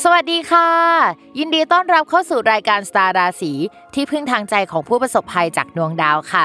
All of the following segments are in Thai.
สวัสดีค่ะ ยินดีต้อนรับเข้าสู่รายการสตาร์ราศีที่พึ่งทางใจของผู้ประสบภัยจากดวงดาวค่ะ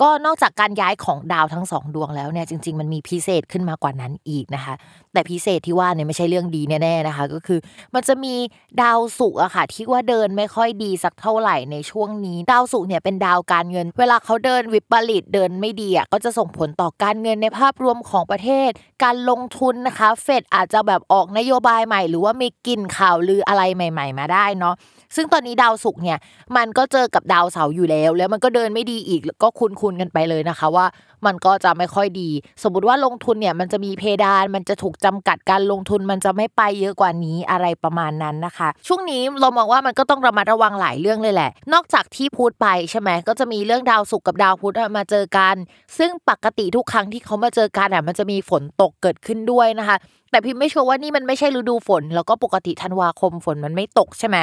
ก็นอกจากการย้ายของดาวทั้งสองดวงแล้วเนี่ยจริง ๆ มันมีพิเศษขึ้นมากว่านั้นอีกนะคะ แต่พิเศษที่ว่าเนี่ยไม่ใช่เรื่องดีแน่ๆนะคะ ก็คือมันจะมีดาวศุกร์อะค่ะ ที่ว่าเดินไม่ค่อยดีสักเท่าไหร่ในช่วงนี้ ดาวศุกร์เนี่ยเป็นดาวการเงิน เวลาเขาเดินวิปริตเดินไม่ดีอะก็จะส่งผลต่อการเงินในภาพรวมของประเทศ การลงทุนนะคะ เฟดอาจจะแบบออกนโยบายใหม่ หรือว่ามีกลิ่นข่าวลืออะไรใหม่ ๆ มาได้เนาะซึ่งตอนนี้ดาวศุกร์เนี่ยมันก็เจอกับดาวเสาร์อยู่แล้ว แล้วมันก็เดินไม่ดีอีกก็คุ้นกันไปเลยนะคะว่ามันก็จะไม่ค่อยดี สมมติว่าลงทุนเนี่ยมันจะมีเพดาน มันจะถูกจำกัดการลงทุนมันจะไม่ไปเยอะกว่านี้อะไรประมาณนั้นนะคะ ช่วงนี้เรามองว่ามันก็ต้องระมัดระวังหลายเรื่องเลยแหละ นอกจากที่พูดไปใช่ไหมก็จะมีเรื่องดาวศุกร์กับดาวพุธมาเจอกัน ซึ่งปกติทุกครั้งที่เขามาเจอกันอะมันจะมีฝนตกเกิดขึ้นด้วยนะคะ แต่พิมไม่ชัวร์ว่านี่มันไม่ใช่ฤดูฝน แล้วก็ปกติธันวาคมฝนมันไม่ตกใช่ไหม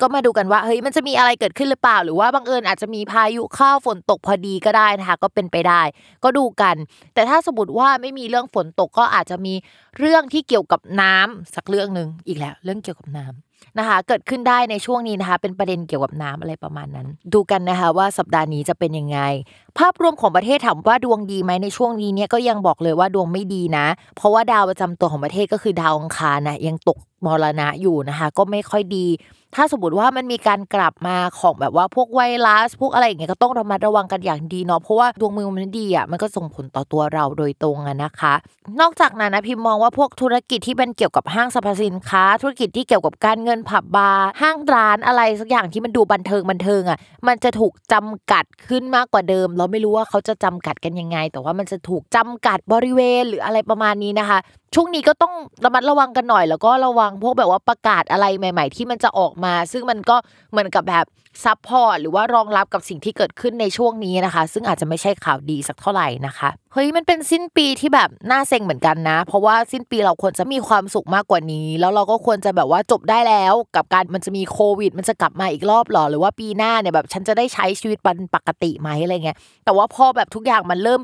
ก็มาดูกันว่าเฮ้ยมันจะมีอะไรเกิดขึ้นหรือเปล่า หรือว่าบังเอิญอาจจะมีพายุเข้าฝนตกพอดีก็ได้นะคะก็เป็นไปได้ ก็ดูกัน แต่ถ้าสมมติว่าไม่มีเรื่องฝนตกก็อาจจะมีเรื่องที่เกี่ยวกับน้ำสักเรื่องหนึ่งอีกแล้ว เรื่องเกี่ยวกับน้ำนะคะเกิดขึ้นได้ในช่วงนี้นะคะเป็นประเด็นเกี่ยวกับน้ำอะไรประมาณนั้น ดูกันนะคะว่าสัปดาห์นี้จะเป็นยังไง ภาพรวมของประเทศถามว่าดวงดีไหมในช่วงนี้เนี่ยก็ยังบอกเลยว่าดวงไม่ดีนะ เพราะว่าดาวประจำตัวของประเทศก็คือดาวอังคารนะยังตกมรณะอยู่นะคะ ก็ไม่ค่อยดี ถ้าสมมติว่ามันมีการกลับมาของแบบว่าพวกไวรัสพวกอะไรอย่างเงี้ยก็ต้องระมัดระวังกันอย่างดีเนาะเพราะว่าดวงมือมันดีอะมันก็ส่งผลต่อตัวเราโดยตรงอะนะคะ นอกจากนั้นนะพิมมองว่าพวกธุรกิจที่เป็นเกี่ยวกับห้างสรรพสินค้า ธุรกิจที่เกี่ยวกับการเงินผับบาร์ห้างร้านอะไรสักอย่างที่มันดูบันเทิงบันเทิงอะมันจะถูกจำกัดขึ้นมากกว่าเดิมเราไม่รู้ว่าเขาจะจำกัดกันยังไง แต่ว่ามันจะถูกจำกัดบริเวณหรืออะไรประมาณนี้นะคะ ช่วงนี้ก็ต้องระมัดระวังกันหน่อย แล้วก็ระวังพวกแบบว่าประกาศอะไรใหม่ ๆ ที่มันจะออกมา ซึ่งมันก็เหมือนกับแบบ support หรือว่ารองรับกับสิ่งที่เกิดขึ้นในช่วงนี้นะคะ ซึ่งอาจจะไม่ใช่ข่าวดีสักเท่าไหร่นะคะเฮ้ยมันเป็นสิ้นปีที่แบบน่าเซ็งเหมือนกันนะ เพราะว่าสิ้นปีเราควรจะมีความสุขมากกว่านี้ แล้วเราก็ควรจะแบบว่าจบได้แล้วกับการมันจะมีโควิด มันจะกลับมาอีกรอบหรอหรือว่าปีหน้าเนี่ยแบบฉันจะได้ใช้ชีวิตเป็นปกติไหมอะไรเงี้ยแต่ว่าพอแบบทุกอย่างมันเริ่ม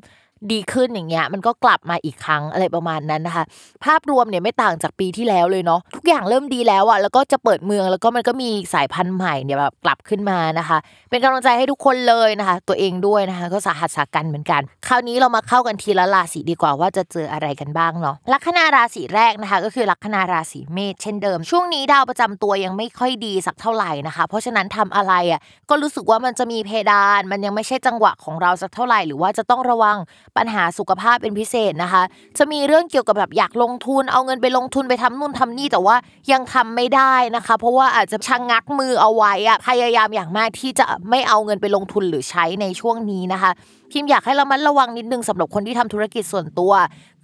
ดีขึ้นอย่างเงี้ยมันก็กลับมาอีกครั้งอะไรประมาณนั้นนะคะ ภาพรวมเนี่ยไม่ต่างจากปีที่แล้วเลยเนาะทุกอย่างเริ่มดีแล้วอะแล้วก็จะเปิดเมืองแล้วก็มันก็มีสายพันธุ์ใหม่เนี่ยแบบกลับขึ้นมานะคะ เป็นกำลังใจให้ทุกคนเลยนะคะ ตัวเองด้วยนะคะ ก็สาหัสสากันเหมือนกัน คราวนี้เรามาเข้ากันทีละราศีดีกว่าว่าจะเจออะไรกันบ้างเนาะลัคนาราศีแรกนะคะ ก็คือลัคนาราศีเมษเช่นเดิม ช่วงนี้ดาวประจำตัวยังไม่ค่อยดีสักเท่าไหร่นะคะ เพราะฉะนั้นทำอะไรอะก็รู้สึกว่ามันจะมีเพดาน มันยังไม่ใช่จังหวะของเราสักเท่าไหร่หรือว่าจะต้องระวังปัญหาสุขภาพเป็นพิเศษนะคะ จะมีเรื่องเกี่ยวกับแบบอยากลงทุน เอาเงินไปลงทุนไปทำนู่นทำนี่แต่ว่ายังทำไม่ได้นะคะ เพราะว่าอาจจะชะงักมือเอาไว้อะพยายามอย่างมากที่จะไม่เอาเงินไปลงทุนหรือใช้ในช่วงนี้นะคะพิมอยากให้เราระมัดระวังนิดนึงสำหรับคนที่ทำธุรกิจส่วนตัว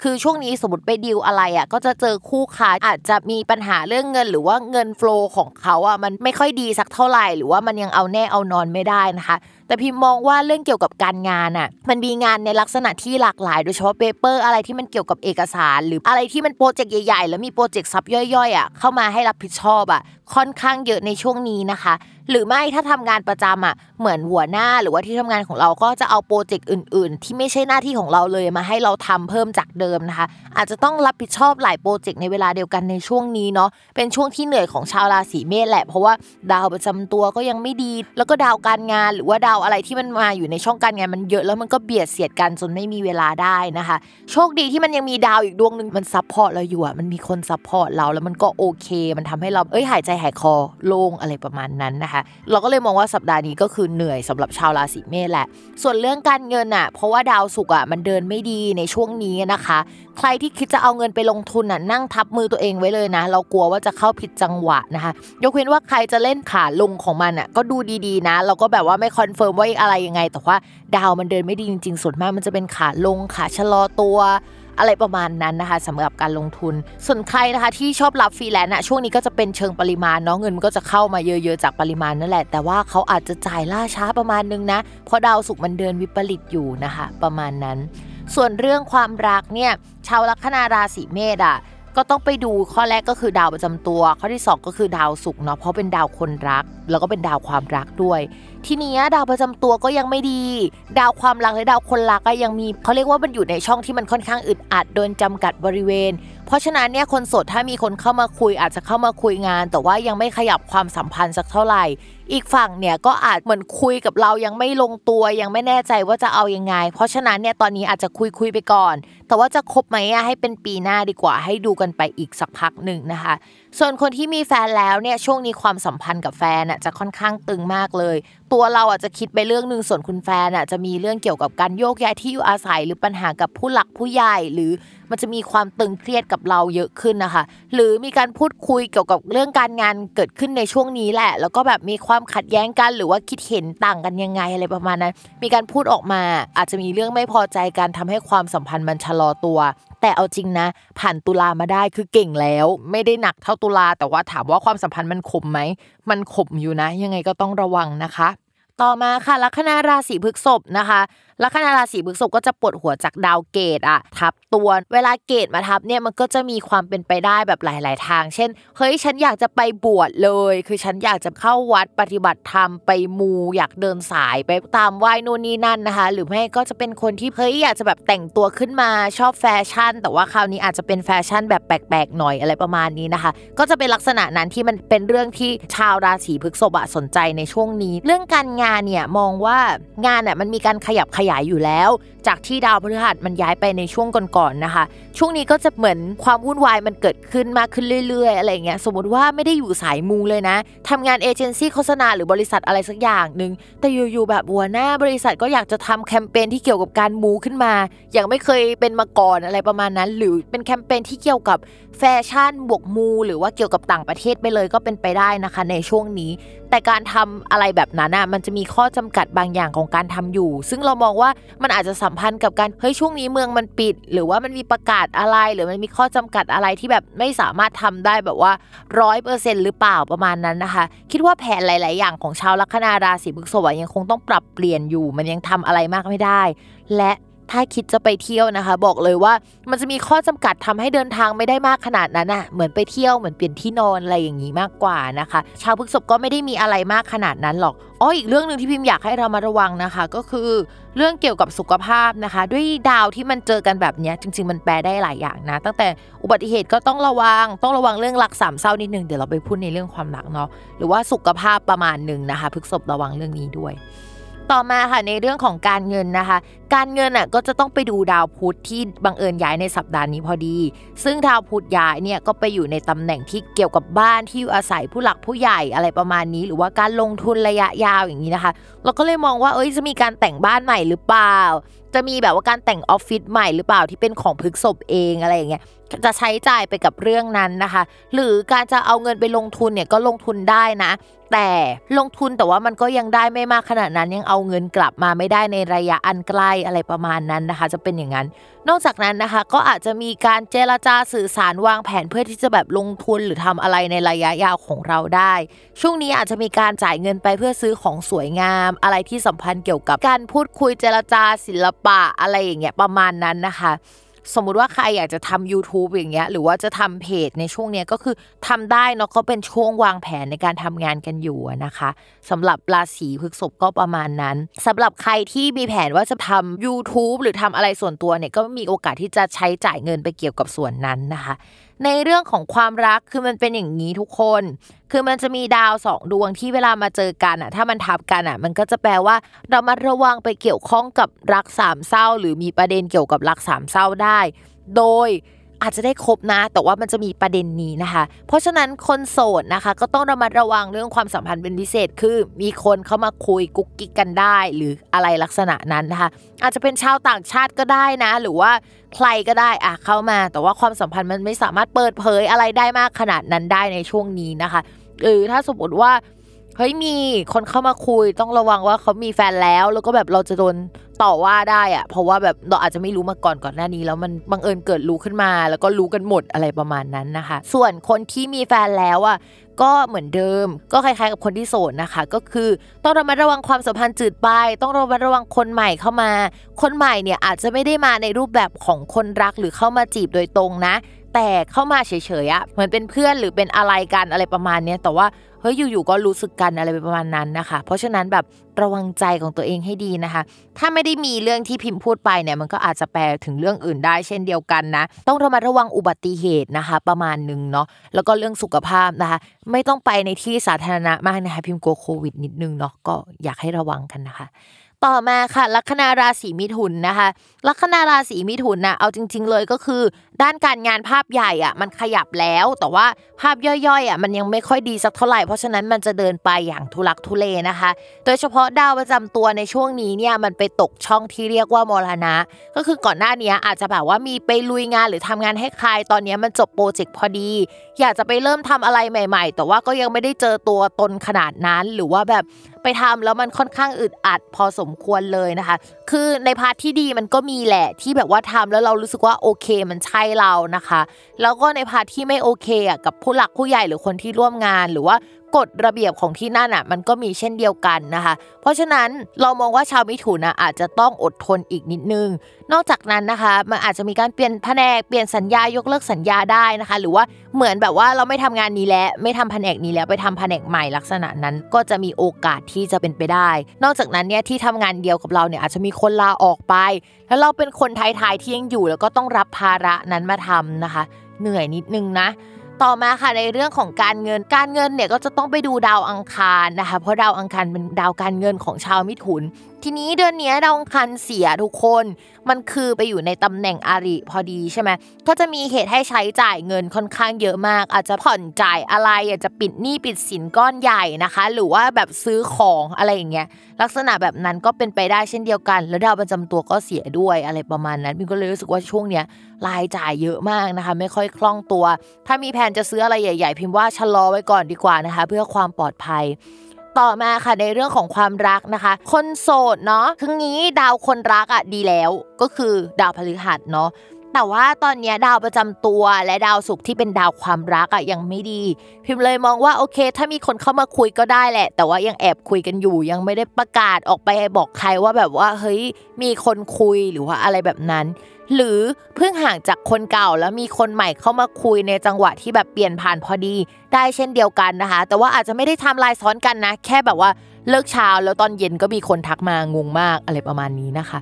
คือช่วงนี้สมมติไปดีลอะไรอะก็จะเจอคู่ค้าอาจจะมีปัญหาเรื่องเงิน หรือว่าเงิน flow ของเขาอะมันไม่ค่อยดีสักเท่าไหร่ หรือว่ามันยังเอาแน่เอานอนไม่ได้นะคะ แต่พิมมองว่าเรื่องเกี่ยวกับการงานอะมันมีงานในลักษณะที่หลากหลาย โดยเฉพาะ paper อะไรที่มันเกี่ยวกับเอกสาร หรืออะไรที่มัน project ใหญ่ๆ แล้วมี project sub ย่อยๆอะเข้ามาให้รับผิดชอบอะค่อนข้างเยอะในช่วงนี้นะคะ หรือไม่ถ้าทำงานประจำอะเหมือนหัวหน้าหรือว่าที่ทำงานของเราก็จะเอา project อื่น ๆ ที่ไม่ใช่หน้าที่ของเราเลยมาให้เราทำเพิ่มจากเดิมนะคะ อาจจะต้องรับผิดชอบหลาย project ในเวลาเดียวกันในช่วงนี้เนาะเป็นช่วงที่เหนื่อยของชาวราศีเมษแหละ เพราะว่าดาวประจำตัวก็ยังไม่ดี แล้วก็ดาวการงานหรือว่าดาวอะไรที่มันมาอยู่ในช่องการงานมันเยอะแล้วมันก็เบียดเสียดกันจนไม่มีเวลาได้นะคะ โชคดีที่มันยังมีดาวอีกดวงหนึ่งมัน support เราอยู่อะมันมีคน support เราแล้วมันก็โอเค มันทำให้เราเอ้ยหายใจหายคอโล่งอะไรประมาณนั้นนะคะ เราก็เลยมองว่าสัปดาห์นี้ก็คือเหนื่อยสำหรับชาวราศีเมษแหละ ส่วนเรื่องการเงินอะเพราะว่าดาวศุกร์อะมันเดินไม่ดีในช่วงนี้นะคะใครที่คิดจะเอาเงินไปลงทุนอะนั่งทับมือตัวเองไว้เลยนะ เรากลัวว่าจะเข้าผิดจังหวะนะคะ ยกเว้นว่าใครจะเล่นขาลงของมันอะก็ดูดีๆนะ เราก็แบบว่าไม่ confirm ว่าอะไรยังไง แต่ว่าดาวมันเดินไม่ดีจริงๆส่วนมากมันจะเป็นขาลงขาชะลอตัวอะไรประมาณนั้นนะคะสำหรับการลงทุน ส่วนใครนะคะที่ชอบรับฟรีแลนซ์อะช่วงนี้ก็จะเป็นเชิงปริมาณเนาะเงินมันก็จะเข้ามาเยอะๆจากปริมาณนั่นแหละ แต่ว่าเขาอาจจะจ่ายล่าช้าประมาณนึงนะ เพราะดาวศุกมันเดินวิปริตอยู่นะคะ ประมาณนั้น ส่วนเรื่องความรักเนี่ยชาวลัคนาราศีเมษอะก็ต้องไปดูข้อแรกก็คือดาวประจำตัว ข้อที่ 2 ก็คือดาวศุกร์เนาะเพราะเป็นดาวคนรัก แล้วก็เป็นดาวความรักด้วย ทีนี้ดาวประจำตัวก็ยังไม่ดี ดาวความรักและดาวคนรักก็ยังมีเขาเรียกว่ามันอยู่ในช่องที่มันค่อนข้างอึดอัดโดนจำกัดบริเวณ เพราะฉะนั้นเนี่ยคนโสดถ้ามีคนเข้ามาคุยอาจจะเข้ามาคุยงาน แต่ว่ายังไม่ขยับความสัมพันธ์สักเท่าไหร่ อีกฝั่งเนี่ยก็อาจเหมือนคุยกับเรายังไม่ลงตัวยังไม่แน่ใจว่าจะเอายังไง เพราะฉะนั้นเนี่ยตอนนี้อาจจะคุยคุยไปก่อน แต่ว่าจะคบไหมอะให้เป็นปีหน้าดีกว่า ให้ดูกันไปอีกสักพักหนึ่งนะคะ ส่วนคนที่มีแฟนแล้วเนี่ยช่วงนี้ความสัมพันธ์กับแฟนอะจะค่อนข้างตึงมากเลย ตัวเราอาจจะคิดไปเรื่องหนึ่งส่วนคุณแฟนอะจะมีเรื่องเกี่ยวกับการโยกย้ายที่อยู่อาศัย หรือปัญหากับผู้หลักผู้ใหญ่หรือมันจะมีความตึงเครียดกับเราเยอะขึ้นนะคะ หรือมีการพูดคุยเกี่ยวกับเรื่องการงานเกิดขึ้นในช่วงนี้แหละ แล้วก็แบบมีความขัดแย้งกันหรือว่าคิดเห็นต่างกันยังไงอะไรประมาณนั้น มีการพูดออกมาอาจจะมีเรื่องไม่พอใจกันทำให้ความสัมพันธ์มันชะลอตัว แต่เอาจริงนะ ผ่านตุลามาได้คือเก่งแล้ว ไม่ได้หนักเท่าตุลาแต่ว่าถามว่าความสัมพันธ์มันขมไหมมันขมอยู่นะ ยังไงก็ต้องระวังนะคะ ต่อมาค่ะลัคนาราศีพฤษภนะคะ ลัคนาราศีพฤษภก็จะปวดหัวจากดาวเกตอะทับตัวเวลาเกตมาทับเนี่ยมันก็จะมีความเป็นไปได้แบบหลาย ๆ ทาง เช่นเฮ้ยฉันอยากจะไปบวชเลย คือฉันอยากจะเข้าวัดปฏิบัติธรรมไปมูอยากเดินสายไปตามไหว้นู่นนี่นั่นนะคะ หรือไม่ก็จะเป็นคนที่เฮ้ยอยากจะแบบแต่งตัวขึ้นมาชอบแฟชั่น แต่ว่าคราวนี้อาจจะเป็นแฟชั่นแบบแปลก ๆ หน่อยอะไรประมาณนี้นะคะ ก็จะเป็นลักษณะนั้นที่มันเป็นเรื่องที่ชาวราศีพฤษภอะสนใจในช่วงนี้ เรื่องการงานเนี่ยมองว่างานอะมันมีการขยับขยายอยู่แล้ว จากที่ดาวพฤหัสมันย้ายไปในช่วงก่อนๆนะคะ ช่วงนี้ก็จะเหมือนความวุ่นวายมันเกิดขึ้นมากขึ้นเรื่อย ๆ อะไรเงี้ยสมมติว่าไม่ได้อยู่สายมูเลยนะทำงานเอเจนซี่โฆษณาหรือบริษัทอะไรสักอย่างหนึ่งแต่อยู่ๆแบบหัวหน้าบริษัทก็อยากจะทำแคมเปญที่เกี่ยวกับการมูขึ้นมา อย่างไม่เคยเป็นมาก่อนอะไรประมาณนั้น หรือเป็นแคมเปญที่เกี่ยวกับแฟชั่นบวกมู หรือว่าเกี่ยวกับต่างประเทศไปเลยก็เป็นไปได้นะคะในช่วงนี้ แต่การทำอะไรแบบนั้นอะมันจะมีข้อจำกัดบางอย่างของการทำอยู่ ซึ่งเรามองว่ามันอาจจะสัมพันธ์กับการเฮ้ยช่วงนี้เมืองมันปิด หรือว่ามันมีประกาศอะไร หรือมันมีข้อจำกัดอะไรที่แบบไม่สามารถทำได้แบบว่าร้อยเปอร์เซ็นหรือเปล่าประมาณนั้นนะคะ คิดว่าแผนหลาย ๆ อย่างของชาวลัคนาราศีพฤษภยังคงต้องปรับเปลี่ยนอยู่ มันยังทำอะไรมากไม่ได้ และ ถ้าคิดจะไปเที่ยวนะคะ บอกเลยว่ามันจะมีข้อจำกัดทำให้เดินทางไม่ได้มากขนาดนั้นอะเหมือนไปเที่ยวเหมือนเปลี่ยนที่นอนอะไรอย่างนี้มากกว่านะคะ ชาวพฤษภก็ไม่ได้มีอะไรมากขนาดนั้นหรอกอ๋ออีกเรื่องหนึ่งที่พิมพ์อยากให้เรามาระวังนะคะ ก็คือเรื่องเกี่ยวกับสุขภาพนะคะ ด้วยดาวที่มันเจอกันแบบนี้จริง ๆ มันแปลได้หลายอย่างนะ ตั้งแต่อุบัติเหตุก็ต้องระวัง ต้องระวังเรื่องรักสามเศร้านิดนึงเดี๋ยวเราไปพูดในเรื่องความรักเนาะหรือว่าสุขภาพประมาณหนึ่งนะคะพฤษภระวังเรื่องนี้ด้วย ต่อมาค่ะในเรื่องของการเงินนะคะ การเงินอะก็จะต้องไปดูดาวพุธที่บังเอิญย้ายในสัปดาห์นี้พอดี ซึ่งดาวพุธย้ายเนี่ยก็ไปอยู่ในตำแหน่งที่เกี่ยวกับบ้านที่อยู่อาศัยผู้หลักผู้ใหญ่อะไรประมาณนี้ หรือว่าการลงทุนระยะยาวอย่างนี้นะคะ เราก็เลยมองว่าเอ้ยจะมีการแต่งบ้านใหม่หรือเปล่า จะมีแบบว่าการแต่งออฟฟิศใหม่หรือเปล่าที่เป็นของพฤกษบเองอะไรอย่างเงี้ย จะใช้จ่ายไปกับเรื่องนั้นนะคะ หรือการจะเอาเงินไปลงทุนเนี่ยก็ลงทุนได้นะ แต่ลงทุนแต่ว่ามันก็ยังได้ไม่มากขนาดนั้นยังเอาเงินกลับมาไม่ได้ในระยะอันใกล้อะไรประมาณนั้นนะคะ จะเป็นอย่างนั้น นอกจากนั้นนะคะก็อาจจะมีการเจรจาสื่อสารวางแผนเพื่อที่จะแบบลงทุนหรือทำอะไรในระยะยาวของเราได้ ช่วงนี้อาจจะมีการจ่ายเงินไปเพื่อซื้อของสวยงาม อะไรที่สัมพันธ์เกี่ยวกับการพูดคุยเจรจาศิลปะอะไรอย่างเงี้ยประมาณนั้นนะคะ สมมุติว่าใครอยากจะทำ YouTube อย่างเงี้ยหรือว่าจะทำเพจในช่วงเนี้ยก็คือทำได้เนาะก็เป็นช่วงวางแผนในการทำงานกันอยู่นะคะสำหรับราศีพฤษภก็ประมาณนั้นสำหรับใครที่มีแผนว่าจะทำ YouTube หรือทำอะไรส่วนตัวเนี่ยก็มีโอกาสที่จะใช้จ่ายเงินไปเกี่ยวกับส่วนนั้นนะคะ ในเรื่องของความรักคือมันเป็นอย่างนี้ทุกคน คือมันจะมีดาวสองดวงที่เวลามาเจอกันอะ ถ้ามันทับกันอะ มันก็จะแปลว่า เรามาระวังไปเกี่ยวข้องกับรักสามเศร้า หรือมีประเด็นเกี่ยวกับรักสามเศร้าได้ โดยอาจจะได้ครบนะ แต่ว่ามันจะมีประเด็นนี้นะคะ เพราะฉะนั้นคนโสดนะคะ ก็ต้องระมัดระวังเรื่องความสัมพันธ์เป็นพิเศษ คือ มีคนเข้ามาคุยกุ๊กกิ๊กกันได้ หรืออะไรลักษณะนั้นนะคะ อาจจะเป็นชาวต่างชาติก็ได้นะ หรือว่า ใครก็ได้อะเข้ามา แต่ว่าความสัมพันธ์มันไม่สามารถเปิดเผยอะไรได้มากขนาดนั้นได้ในช่วงนี้นะคะหรือถ้าสมมติว่าเฮ้ยมีคนเข้ามาคุยต้องระวังว่าเขามีแฟนแล้ว แล้วก็แบบเราจะโดนต่อว่าได้อะเพราะว่าแบบเราอาจจะไม่รู้มาก่อนก่อนหน้านี้ แล้วมันบังเอิญเกิดรู้ขึ้นมา แล้วก็รู้กันหมดอะไรประมาณนั้นนะคะ ส่วนคนที่มีแฟนแล้วอะ ก็เหมือนเดิม ก็คล้ายๆกับคนที่โสดนะคะ ก็คือต้องระมัดระวังความสัมพันธ์จืดไป ต้องระมัดระวังคนใหม่เข้ามา คนใหม่เนี่ยอาจจะไม่ได้มาในรูปแบบของคนรักหรือเข้ามาจีบโดยตรงนะแต่เข้ามาเฉยๆอะเหมือนเป็นเพื่อนหรือเป็นอะไรกันอะไรประมาณนี้แต่ว่าเฮ้ยอยู่ๆก็รู้สึกกันอะไรประมาณนั้นนะคะ เพราะฉะนั้นแบบระวังใจของตัวเองให้ดีนะคะ ถ้าไม่ได้มีเรื่องที่พิมพ์พูดไปเนี่ยมันก็อาจจะแปลถึงเรื่องอื่นได้เช่นเดียวกันนะ ต้องระมัดระวังอุบัติเหตุนะคะ ประมาณหนึ่งเนาะแล้วก็เรื่องสุขภาพนะคะ ไม่ต้องไปในที่สาธารณะมากนะคะ พิมพ์กลัวโควิดนิดนึงเนาะก็อยากให้ระวังกันนะคะต่อมาค่ะลัคนาราศีมิถุนนะคะ ลัคนาราศีมิถุนนะเอาจริง ๆ เลยก็คือ ด้านการงานภาพใหญ่อะมันขยับแล้ว แต่ว่าภาพย่อยๆอะมันยังไม่ค่อยดีสักเท่าไหร่เพราะฉะนั้นมันจะเดินไปอย่างทุลักทุเลนะคะ โดยเฉพาะดาวประจำตัวในช่วงนี้เนี่ยมันไปตกช่องที่เรียกว่ามรณะ ก็คือก่อนหน้านี้อาจจะแบบว่ามีไปลุยงานหรือทำงานให้ใครตอนนี้มันจบ project พอดี อยากจะไปเริ่มทำอะไรใหม่ ๆ แต่ว่าก็ยังไม่ได้เจอตัวตนขนาดนั้นหรือว่าแบบไปทำแล้วมันค่อนข้างอึดอัดพอสมควรเลยนะคะ คือใน part ที่ดีมันก็มีแหละที่แบบว่าทำแล้วเรารู้สึกว่าโอเคมันใช่เรานะคะ แล้วก็ใน part ที่ไม่โอเคอะกับผู้หลักผู้ใหญ่หรือคนที่ร่วมงานหรือว่า กฎระเบียบของที่นั่นอะมันก็มีเช่นเดียวกันนะคะ เพราะฉะนั้นเรามองว่าชาวมิถุนอะอาจจะต้องอดทนอีกนิดนึง นอกจากนั้นนะคะ มันอาจจะมีการเปลี่ยนแผนกเปลี่ยนสัญญายกเลิกสัญญาได้นะคะ หรือว่าเหมือนแบบว่าเราไม่ทำงานนี้แล้วไม่ทำแผนกนี้แล้วไปทำแผนกใหม่ลักษณะนั้น ก็จะมีโอกาสที่จะเป็นไปได้ นอกจากนั้นเนี่ยที่ทำงานเดียวกับเราเนี่ยอาจจะมีคนลาออกไป แล้วเราเป็นคนไทยๆที่ยังอยู่แล้วก็ต้องรับภาระนั้นมาทำนะคะ เหนื่อยนิดนึงนะ ต่อมาค่ะในเรื่องของการเงินการเงินเนี่ยก็จะต้องไปดูดาวอังคารนะคะเพราะดาวอังคารเป็นดาวการเงินของชาวมิถุนทีนี้เดือนนี้ดาวอังคารเสียทุกคน มันคือไปอยู่ในตำแหน่งอาริพอดีใช่ไหมก็จะมีเหตุให้ใช้จ่ายเงินค่อนข้างเยอะมาก อาจจะผ่อนจ่ายอะไรอากจะปิดหนี้ปิดสินก้อนใหญ่นะคะ หรือว่าแบบซื้อของอะไรอย่างเงี้ยลักษณะแบบนั้นก็เป็นไปได้เช่นเดียวกัน แล้วดาวประจำตัวก็เสียด้วยอะไรประมาณนั้นพิมก็เลยรู้สึกว่าช่วงเนี้ยรายจ่ายเยอะมากนะคะ ไม่ค่อยคล่องตัว ถ้ามีแผนจะซื้ออะไรใหญ่ ๆ พิมพ์ว่าชะลอไว้ก่อนดีกว่านะคะ เพื่อความปลอดภัย ต่อมาค่ะในเรื่องของความรักนะคะ คนโสดเนาะทึงนี้ดาวคนรักอะดีแล้วก็คือดาวพฤหัสเนาะแต่ว่าตอนเนี้ยดาวประจำตัวและดาวศุกร์ที่เป็นดาวความรักอะยังไม่ดี พิมพ์เลยมองว่าโอเค ถ้ามีคนเข้ามาคุยก็ได้แหละ แต่ว่ายังแอบคุยกันอยู่ ยังไม่ได้ประกาศออกไปบอกใครว่าแบบว่าเฮ้ยมีคนคุยหรือว่าอะไรแบบนั้น หรือเพิ่งห่างจากคนเก่าแล้วมีคนใหม่เข้ามาคุยในจังหวะที่แบบเปลี่ยนผ่านพอดี ได้เช่นเดียวกันนะคะ แต่ว่าอาจจะไม่ได้ทำลายซ้อนกันนะ แค่แบบว่าเลิกเช้าแล้วตอนเย็นก็มีคนทักมางงมากอะไรประมาณนี้นะคะ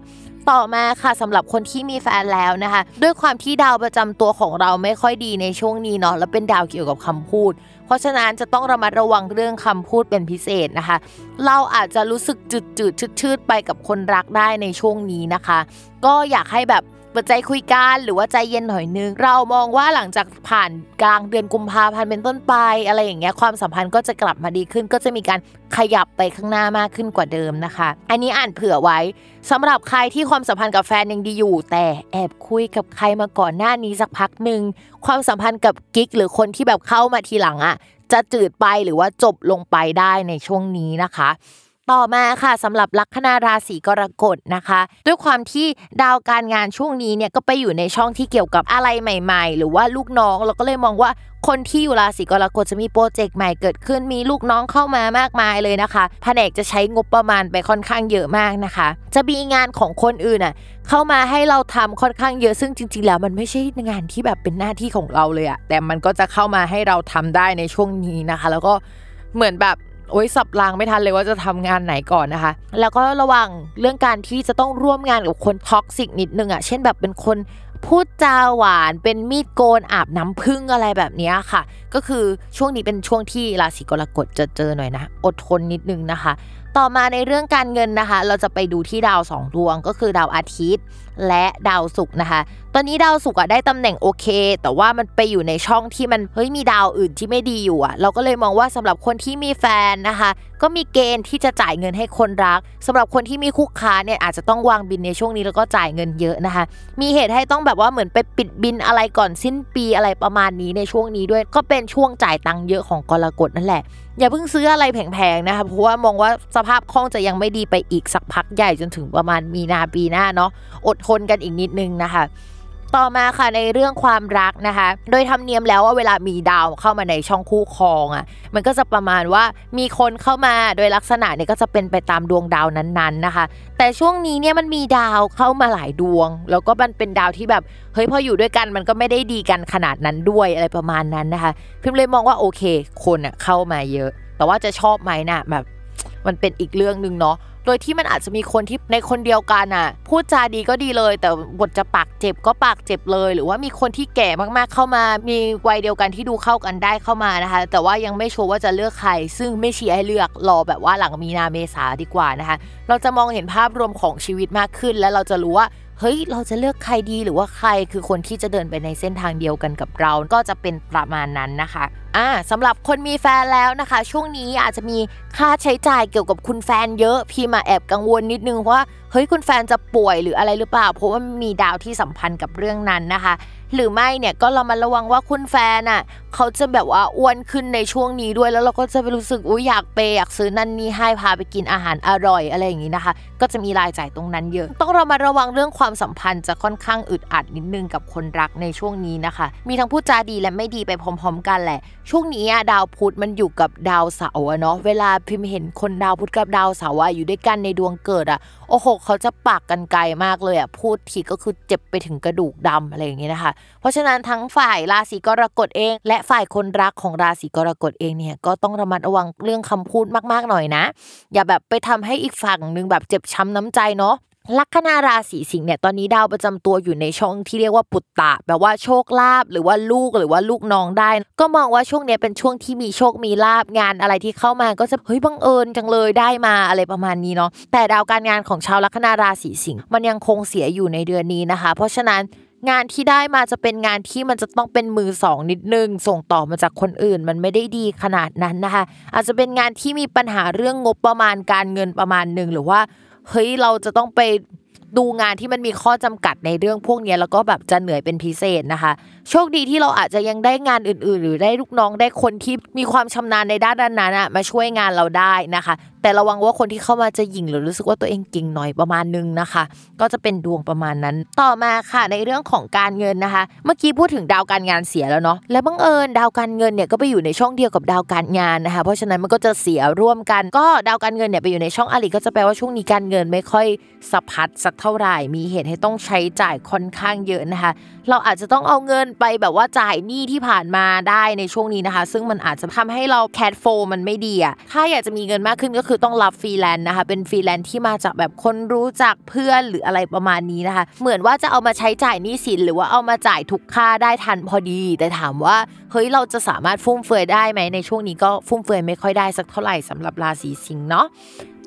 ต่อมาค่ะสำหรับคนที่มีแฟนแล้วนะคะ ด้วยความที่ดาวประจำตัวของเราไม่ค่อยดีในช่วงนี้เนาะแล้วเป็นดาวเกี่ยวกับคำพูด เพราะฉะนั้นจะต้องระมัดระวังเรื่องคำพูดเป็นพิเศษนะคะ เราอาจจะรู้สึกจืดจืดชืดชืดๆไปกับคนรักได้ในช่วงนี้นะคะ ก็อยากให้แบบ ปิดใจคุยกันหรือว่าใจเย็นหน่อยนึง เรามองว่าหลังจากผ่านกลางเดือนกุมภาพันธ์เป็นต้นไป อะไรอย่างเงี้ยความสัมพันธ์ก็จะกลับมาดีขึ้น ก็จะมีการขยับไปข้างหน้ามากขึ้นกว่าเดิมนะคะ อันนี้อ่านเผื่อไว้สำหรับใครที่ความสัมพันธ์กับแฟนยังดีอยู่ แต่แอบคุยกับใครมาก่อนหน้านี้สักพักหนึ่งความสัมพันธ์กับกิ๊กหรือคนที่แบบเข้ามาทีหลังอะจะจืดไปหรือว่าจบลงไปได้ในช่วงนี้นะคะ ต่อมาค่ะสำหรับลัคนาราศีกรกฎนะคะ ด้วยความที่ดาวการงานช่วงนี้เนี่ยก็ไปอยู่ในช่องที่เกี่ยวกับอะไรใหม่ๆ หรือว่าลูกน้องเราก็เลยมองว่าคนที่อยู่ราศีกรกฎจะมีโปรเจกต์ใหม่เกิดขึ้นมีลูกน้องเข้ามามากมายเลยนะคะแผนกจะใช้งบประมาณไปค่อนข้างเยอะมากนะคะ จะมีงานของคนอื่นอะเข้ามาให้เราทำค่อนข้างเยอะซึ่งจริง ๆ แล้วมันไม่ใช่งานที่แบบเป็นหน้าที่ของเราเลยอะแต่มันก็จะเข้ามาให้เราทำได้ในช่วงนี้นะคะ แล้วก็เหมือนแบบ โอ๊ยสับรางไม่ทันเลยว่าจะทำงานไหนก่อนนะคะ แล้วก็ระวังเรื่องการที่จะต้องร่วมงานกับคน toxic นิดนึงอะเช่นแบบเป็นคนพูดจาหวานเป็นมีดโกนอาบน้ำผึ้งอะไรแบบนี้ค่ะ ก็คือช่วงนี้เป็นช่วงที่ราศีกรกฎจะเจอหน่อยนะ อดทนนิดนึงนะคะ ต่อมาในเรื่องการเงินนะคะ เราจะไปดูที่ดาวสองดวงก็คือดาวอาทิตย์ และดาวศุกร์นะคะ ตอนนี้ดาวศุกร์อะได้ตำแหน่งโอเค แต่ว่ามันไปอยู่ในช่องที่มันเฮ้ยมีดาวอื่นที่ไม่ดีอยู่อะเราก็เลยมองว่าสำหรับคนที่มีแฟนนะคะ ก็มีเกณฑ์ที่จะจ่ายเงินให้คนรักสำหรับคนที่มีคู่ค้าเนี่ยอาจจะต้องวางบินในช่วงนี้แล้วก็จ่ายเงินเยอะนะคะ มีเหตุให้ต้องแบบว่าเหมือนไปปิดบินอะไรก่อนสิ้นปีอะไรประมาณนี้ในช่วงนี้ด้วย ก็เป็นช่วงจ่ายตังค์เยอะของกรกฎนั่นแหละอย่าเพิ่งซื้ออะไรแพงๆนะคะเพราะว่ามองว่าสภาพคล่องจะยังไม่ดีไปอีกสักพักใหญ่จนถึงประมาณมีนาปีหน้าเนาะอดทนกันอีกนิดนึงนะคะ ต่อมาค่ะในเรื่องความรักนะคะ โดยธรรมเนียมแล้วว่าเวลามีดาวเข้ามาในช่องคู่ครองอะ่ะมันก็จะประมาณว่ามีคนเข้ามาโดยลักษณะเนี่ยก็จะเป็นไปตามดวงดาวนั้นๆนะคะ แต่ช่วงนี้เนี่ยมันมีดาวเข้ามาหลายดวง แล้วก็มันเป็นดาวที่แบบเฮ้ยพออยู่ด้วยกันมันก็ไม่ได้ดีกันขนาดนั้นด้วยอะไรประมาณนั้นนะคะ พิมพ์เลยมองว่าโอเค คนอะเข้ามาเยอะ แต่ว่าจะชอบไหมน่ะแบบมันเป็นอีกเรื่องหนึ่งเนาะ โดยที่มันอาจจะมีคนที่ในคนเดียวกันอะ พูดจาดีก็ดีเลย แต่บทจะปากเจ็บก็ปากเจ็บเลย หรือว่ามีคนที่แก่มากๆเข้ามา มีวัยเดียวกันที่ดูเข้ากันได้เข้ามานะคะ แต่ว่ายังไม่ชัวร์ว่าจะเลือกใคร ซึ่งไม่เชียร์ให้เลือกรอแบบว่าหลังมีนาเมษาดีกว่านะคะ เราจะมองเห็นภาพรวมของชีวิตมากขึ้น และเราจะรู้ว่าเฮ้ย เราจะเลือกใครดีหรือว่าใครคือคนที่จะเดินไปในเส้นทางเดียวกันกับเรา ก็จะเป็นประมาณนั้นนะคะ อ่าสำหรับคนมีแฟนแล้วนะคะ ช่วงนี้อาจจะมีค่าใช้จ่ายเกี่ยวกับคุณแฟนเยอะพี่มาแอบกังวลนิดนึงว่าเฮ้ยคุณแฟนจะป่วยหรืออะไรหรือเปล่า เพราะว่ามีดาวที่สัมพันธ์กับเรื่องนั้นนะคะ หรือไม่เนี่ยก็เรามาระวังว่าคุณแฟนอะเขาจะแบบว่าอ้วนขึ้นในช่วงนี้ด้วยแล้วเราก็จะไปรู้สึกอุ้ยอยากเปอยากซื้อนั่นนี่ให้พาไปกินอาหารอร่อยอะไรอย่างนี้นะคะ ก็จะมีรายจ่ายตรงนั้นเยอะ ต้องเรามาระวังเรื่องความสัมพันธ์จะค่อนข้างอึดอัดนิดนึงกับคนรักในช่วงนี้นะคะ มีทั้งพูดจาดีและไม่ดีไปพร้อม ๆ กันแหละช่วงนี้ดาวพุธมันอยู่กับดาวเสาร์เนาะเวลาพิมพ์เห็นคนดาวพุธกับดาวเสาร์อยู่ด้วยกันในดวงเกิดอะโอ้โหเขาจะปากกันไกลมากเลยอะพูดทีก็คือเจ็บไปถึงกระดูกดำอะไรอย่างเงี้ยนะคะ เพราะฉะนั้นทั้งฝ่ายราศีกรกฎเอง และฝ่ายคนรักของราศีกรกฎเองเนี่ยก็ต้องระมัดระวังเรื่องคำพูดมากๆหน่อยนะ อย่าแบบไปทำให้อีกฝั่งหนึ่งแบบเจ็บช้ำน้ำใจเนาะ ลัคนาราศีสิงห์เนี่ยตอนนี้ดาวประจำตัวอยู่ในช่องที่เรียกว่าปุตตะแปลว่าโชคลาภหรือว่าลูกหรือว่าลูกน้องได้ ก็มองว่าช่วงเนี้ยเป็นช่วงที่มีโชคมีลาบงานอะไรที่เข้ามาก็จะเฮ้ยบังเอิญจังเลยได้มาอะไรประมาณนี้เนาะแต่ดาวการงานของชาวลัคนาราศีสิงห์มันยังคงเสียอยู่ในเดือนนี้นะคะ เพราะฉะนั้นงานที่ได้มาจะเป็นงานที่มันจะต้องเป็นมือสองนิดนึง ส่งต่อมาจากคนอื่น มันไม่ได้ดีขนาดนั้นนะคะ อาจจะเป็นงานที่มีปัญหาเรื่องงบประมาณการเงินประมาณหนึ่งหรือว่า เฮ้ยเราจะต้องไปดูงานที่มันมีข้อจำกัดในเรื่องพวกนี้แล้วก็แบบจะเหนื่อยเป็นพิเศษนะคะ โชคดีที่เราอาจจะยังได้งานอื่น ๆ หรือได้ลูกน้องได้คนที่มีความชำนาญในด้านนั้นๆมาช่วยงานเราได้นะคะ แต่ระวังว่าคนที่เข้ามาจะหยิ่งหรือรู้สึกว่าตัวเองเก่งหน่อยประมาณนึงนะคะ ก็จะเป็นดวงประมาณนั้น ต่อมาค่ะในเรื่องของการเงินนะคะ เมื่อกี้พูดถึงดาวการงานเสียแล้วเนาะและบังเอิญดาวการเงินเนี่ยก็ไปอยู่ในช่องเดียวกับดาวการงานนะคะ เพราะฉะนั้นมันก็จะเสียร่วมกัน ก็ดาวการเงินเนี่ยไปอยู่ในช่องอริก็จะแปลว่าช่วงนี้การเงินไม่ค่อยสะพัดสักเท่าไหร่ มีเหตุให้ต้องใช้จ่ายค่อนข้างเยอะนะคะ เราอาจจะต้องเอาเงินไปแบบว่าจ่ายหนี้ที่ผ่านมาได้ในช่วงนี้นะคะ ซึ่งมันอาจจะทำให้เรา cash flow มันไม่ดีอะถ้าอยากจะมีเงินมากขึ้นก็คือต้องรับฟรีแลนซ์นะคะ เป็นฟรีแลนซ์ที่มาจากแบบคนรู้จักเพื่อนหรืออะไรประมาณนี้นะคะ เหมือนว่าจะเอามาใช้จ่ายหนี้สินหรือว่าเอามาจ่ายทุกค่าได้ทันพอดี แต่ถามว่าเฮ้ยเราจะสามารถฟุ่มเฟือยได้ไหมในช่วงนี้ก็ฟุ่มเฟือยไม่ค่อยได้สักเท่าไหร่สำหรับราศีสิงห์เนาะ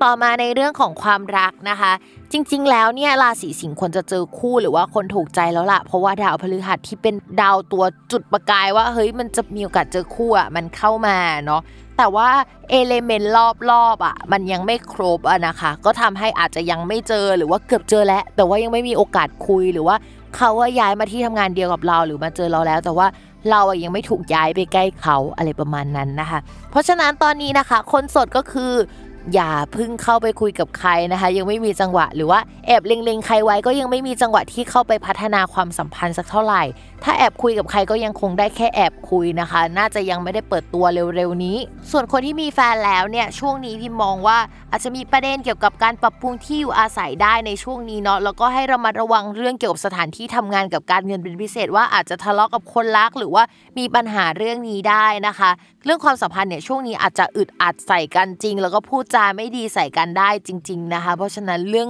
ต่อมาในเรื่องของความรักนะคะ จริง ๆ แล้วเนี่ยราศีสิงห์ควรจะเจอคู่หรือว่าคนถูกใจแล้วล่ะ เพราะว่าดาวพฤหัสที่เป็นดาวตัวจุดประกายว่าเฮ้ยมันจะมีโอกาสเจอคู่อะมันเข้ามาเนาะ แต่ว่าเอเลเมนต์รอบๆอะมันยังไม่ครบอะนะคะ ก็ทำให้อาจจะยังไม่เจอหรือว่าเกือบเจอแล้ว แต่ว่ายังไม่มีโอกาสคุยหรือว่าเขาว่าย้ายมาที่ทำงานเดียวกับเราหรือมาเจอเราแล้ว แต่ว่าเราอะยังไม่ถูกย้ายไปใกล้เขาอะไรประมาณนั้นนะคะ เพราะฉะนั้นตอนนี้นะคะ คนสดก็คือ อย่าเพึ่งเข้าไปคุยกับใครนะคะ ยังไม่มีจังหวะ หรือว่าแอบเล็งๆใครไว้ก็ยังไม่มีจังหวะที่เข้าไปพัฒนาความสัมพันธ์สักเท่าไหร่ ถ้าแอบคุยกับใครก็ยังคงได้แค่แอบคุยนะคะ น่าจะยังไม่ได้เปิดตัวเร็วๆนี้ ส่วนคนที่มีแฟนแล้วเนี่ยช่วงนี้พี่มองว่าอาจจะมีประเด็นเกี่ยวกับการปรับปรุงที่อยู่อาศัยได้ในช่วงนี้เนาะแล้วก็ให้ระมัดระวังเรื่องเกี่ยวกับสถานที่ทำงานกับการเงินเป็นพิเศษว่าอาจจะทะเลาะกับคนรักหรือว่ามีปัญหาเรื่องนี้ได้นะคะ เรื่องความสัมพันธ์เนี่ยช่วงนี้อาจจะอึดอัดใส่กันจริง แล้วก็พูดจาไม่ดีใส่กันได้จริง ๆนะคะ เพราะฉะนั้นเรื่อง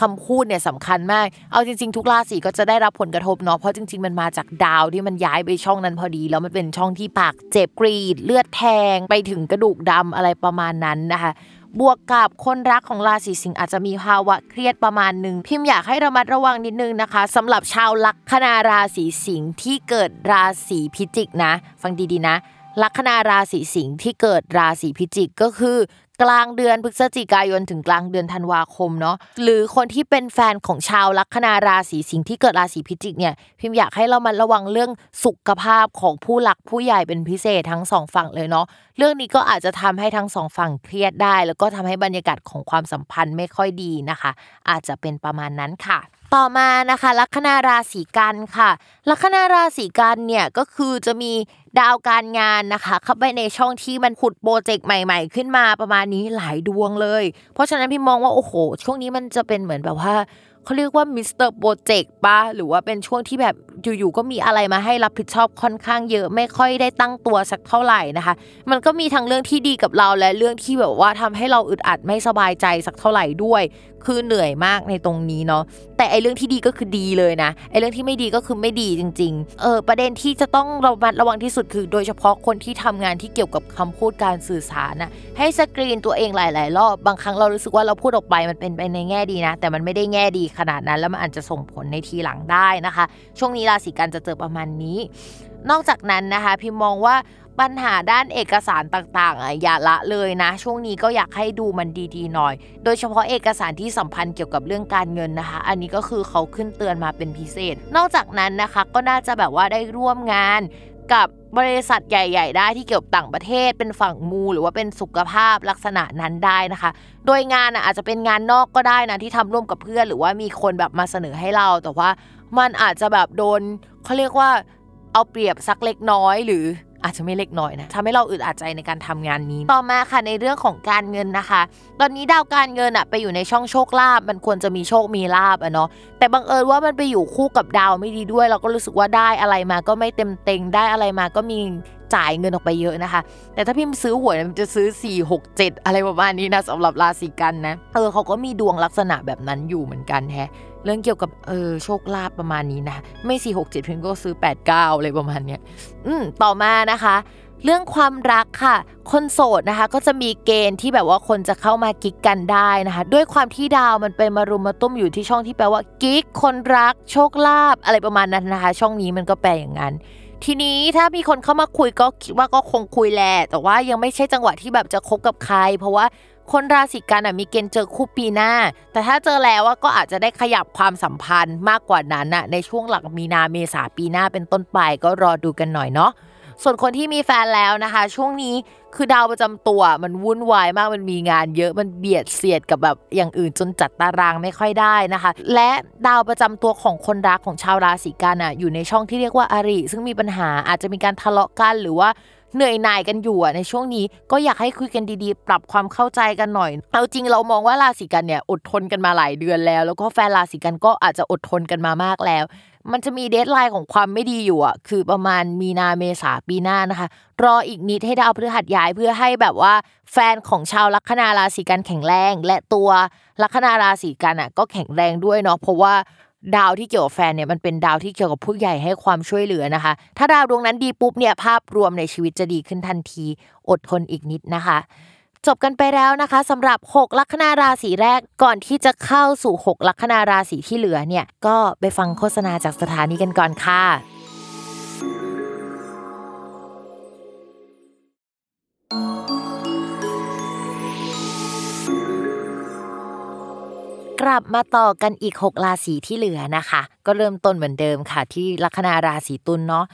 คำพูดเนี่ยสำคัญมาก เอาจริง ๆ ทุกราศีก็จะได้รับผลกระทบเนาะ เพราะจริง ๆ มันมาจากดาวที่มันย้ายไปช่องนั้นพอดี แล้วมันเป็นช่องที่ปากเจ็บกรีด เลือดแทงไปถึงกระดูกดำอะไรประมาณนั้นนะคะบวกกับคนรักของราศีสิงห์อาจจะมีภาวะเครียดประมาณหนึ่งพิมพ์อยากให้ระมัดระวังนิดนึงนะคะสำหรับชาวลัคนาราศีสิงห์ที่เกิดราศีพิจิกนะ ฟังดีๆนะลัคนาราศีสิงห์ที่เกิดราศีพิจิกก็คือ กลางเดือนพฤศจิกายนถึงกลางเดือนธันวาคมเนาะหรือคนที่เป็นแฟนของชาวลัคนาราศีสิงห์ที่เกิดราศีพิจิกเนี่ยพิมพ์อยากให้เรามาระวังเรื่องสุขภาพของผู้หลักผู้ใหญ่เป็นพิเศษทั้งสองฝั่งเลยเนาะเรื่องนี้ก็อาจจะทำให้ทั้งสองฝั่งเครียดได้ แล้วก็ทำให้บรรยากาศของความสัมพันธ์ไม่ค่อยดีนะคะ อาจจะเป็นประมาณนั้นค่ะ ต่อมานะคะลัคนาราศีกันค่ะ ลัคนาราศีกันย์เนี่ยก็คือจะมีดาวการงานนะคะเข้าไปในช่องที่มันขุด project ใหม่ ๆ ขึ้นมาประมาณนี้หลายดวงเลย เพราะฉะนั้นพี่มองว่าโอ้โห ช่วงนี้มันจะเป็นเหมือนแบบว่าเขาเรียกว่า Mister Project ปะหรือว่าเป็นช่วงที่แบบอยู่ๆก็มีอะไรมาให้รับผิดชอบค่อนข้างเยอะไม่ค่อยได้ตั้งตัวสักเท่าไหร่นะคะ มันก็มีทั้งเรื่องที่ดีกับเราและเรื่องที่แบบว่าทำให้เราอึดอัดไม่สบายใจสักเท่าไหร่ด้วย คือเหนื่อยมากในตรงนี้เนาะแต่ไอเรื่องที่ดีก็คือดีเลยนะไอเรื่องที่ไม่ดีก็คือไม่ดีจริง ๆ เออประเด็นที่จะต้องระมัดระวังที่สุดคือ โดยเฉพาะคนที่ทำงานที่เกี่ยวกับคำพูดการสื่อสารนะให้สกรีนตัวเองหลาย ๆ รอบบางครั้งเรารู้สึกว่าเราพูดออกไปมันเป็นไปในแง่ดีนะ แต่มันไม่ได้แง่ดีขนาดนั้น แล้วมันอาจจะส่งผลในทีหลังได้นะคะ ช่วงนี้ราศีกันจะเจอประมาณนี้ นอกจากนั้นนะคะ พิมมองว่า ปัญหาด้านเอกสารต่างๆอะอย่าละเลยนะ ช่วงนี้ก็อยากให้ดูมันดีๆหน่อย โดยเฉพาะเอกสารที่สัมพันธ์เกี่ยวกับเรื่องการเงินนะคะ อันนี้ก็คือเขาขึ้นเตือนมาเป็นพิเศษ นอกจากนั้นนะคะก็น่าจะแบบว่าได้ร่วมงานกับบริษัทใหญ่ ๆ ได้ที่เกี่ยวกับต่างประเทศ เป็นฝั่งมู หรือว่าเป็นสุขภาพลักษณะนั้นได้นะคะ โดยงานอาจจะเป็นงานนอกก็ได้นะที่ทำร่วมกับเพื่อน หรือว่ามีคนแบบมาเสนอให้เรา แต่ว่ามันอาจจะแบบโดนเขาเรียกว่าเอาเปรียบสักเล็กน้อยหรือ อาจจะไม่เล็กน้อยนะทำให้เราอึดอัดใจในการทำงานนี้ ต่อมาค่ะในเรื่องของการเงินนะคะ ตอนนี้ดาวการเงินอะไปอยู่ในช่องโชคลาภมันควรจะมีโชคมีลาบอะเนาะแต่บังเอิญว่ามันไปอยู่คู่กับดาวไม่ดีด้วย เราก็รู้สึกว่าได้อะไรมาก็ไม่เต็มเต็งได้อะไรมาก็มีจ่ายเงินออกไปเยอะนะคะ แต่ถ้าพิมพ์ซื้อหวยมันจะซื้อ 4 6 7 อะไรประมาณนี้นะสำหรับราศีกันนะ เออเขาก็มีดวงลักษณะแบบนั้นอยู่เหมือนกันแฮะ เรื่องเกี่ยวกับเออโชคลาภประมาณนี้นะ ไม่4 6 7เจ็ดพียงก็ซื้อ8 9อะไรประมาณเนี้ยอืมต่อมานะคะ เรื่องความรักค่ะ คนโสดนะคะ ก็จะมีเกณฑ์ที่แบบว่าคนจะเข้ามากิ๊กกันได้นะคะ ด้วยความที่ดาวมันไปมารุมมาตุ้มอยู่ที่ช่องที่แปลว่ากิ๊กคนรัก โชคลาภอะไรประมาณนั้นนะคะ ช่องนี้มันก็แปลอย่างนั้นทีนี้ถ้ามีคนเข้ามาคุยก็คิดว่าก็คงคุยแหละแต่ว่ายังไม่ใช่จังหวะที่แบบจะคบกับใคร เพราะว่า คนราศีกันมีเกณฑ์เจอคู่ปีหน้า แต่ถ้าเจอแล้วก็อาจจะได้ขยับความสัมพันธ์มากกว่านั้นะในช่วงหลังมีนาเมษาปีหน้าเป็นต้นไปก็รอดูกันหน่อยเนาะส่วนคนที่มีแฟนแล้วนะคะ ช่วงนี้คือดาวประจำตัวมันวุ่นวายมากมันมีงานเยอะมันเบียดเสียดกับแบบอย่างอื่นจนจัดตารางไม่ค่อยได้นะคะ และดาวประจำตัวของคนรักของชาวราศีกันอะอยู่ในช่องที่เรียกว่าอาริซึ่งมีปัญหาอาจจะมีการทะเลาะกันหรือว่า เหนื่อยหน่ายกันอยู่ในช่วงนี้ก็อยากให้คุยกันดีๆ ปรับความเข้าใจกันหน่อย เอาจริงเรามองว่าราศีกันเนี่ยอดทนกันมาหลายเดือนแล้ว แล้วก็แฟนราศีกันก็อาจจะอดทนกันมามากแล้ว มันจะมี deadline ของความไม่ดีอยู่อะคือประมาณมีนาเมษาปีหน้านะคะ รออีกนิดให้ดาวพฤหัสย้ายเพื่อให้แบบว่า แฟนของชาวลัคนาราศีกันย์แข็งแรง และตัวลัคนาราศีกันย์อะก็แข็งแรงด้วยเนาะเพราะว่า ดาวที่เกี่ยวกับแฟนเนี่ยมันเป็นดาวที่เกี่ยวกับผู้ใหญ่ให้ความช่วยเหลือนะคะ ถ้าดาวดวงนั้นดีปุ๊บเนี่ยภาพรวมในชีวิตจะดีขึ้นทันที อดทนอีกนิดนะคะ จบกันไปแล้วนะคะสำหรับ 6 ลัคนาราศีแรกก่อนที่จะเข้าสู่ 6 ลัคนาราศีที่เหลือเนี่ยก็ไปฟังโฆษณาจากสถานีกันก่อนค่ะ กลับมาต่อกันอีก 6 ราศีที่เหลือนะคะ ก็เริ่มต้นเหมือนเดิมค่ะ ที่ลัคนาราศีตุลเนาะ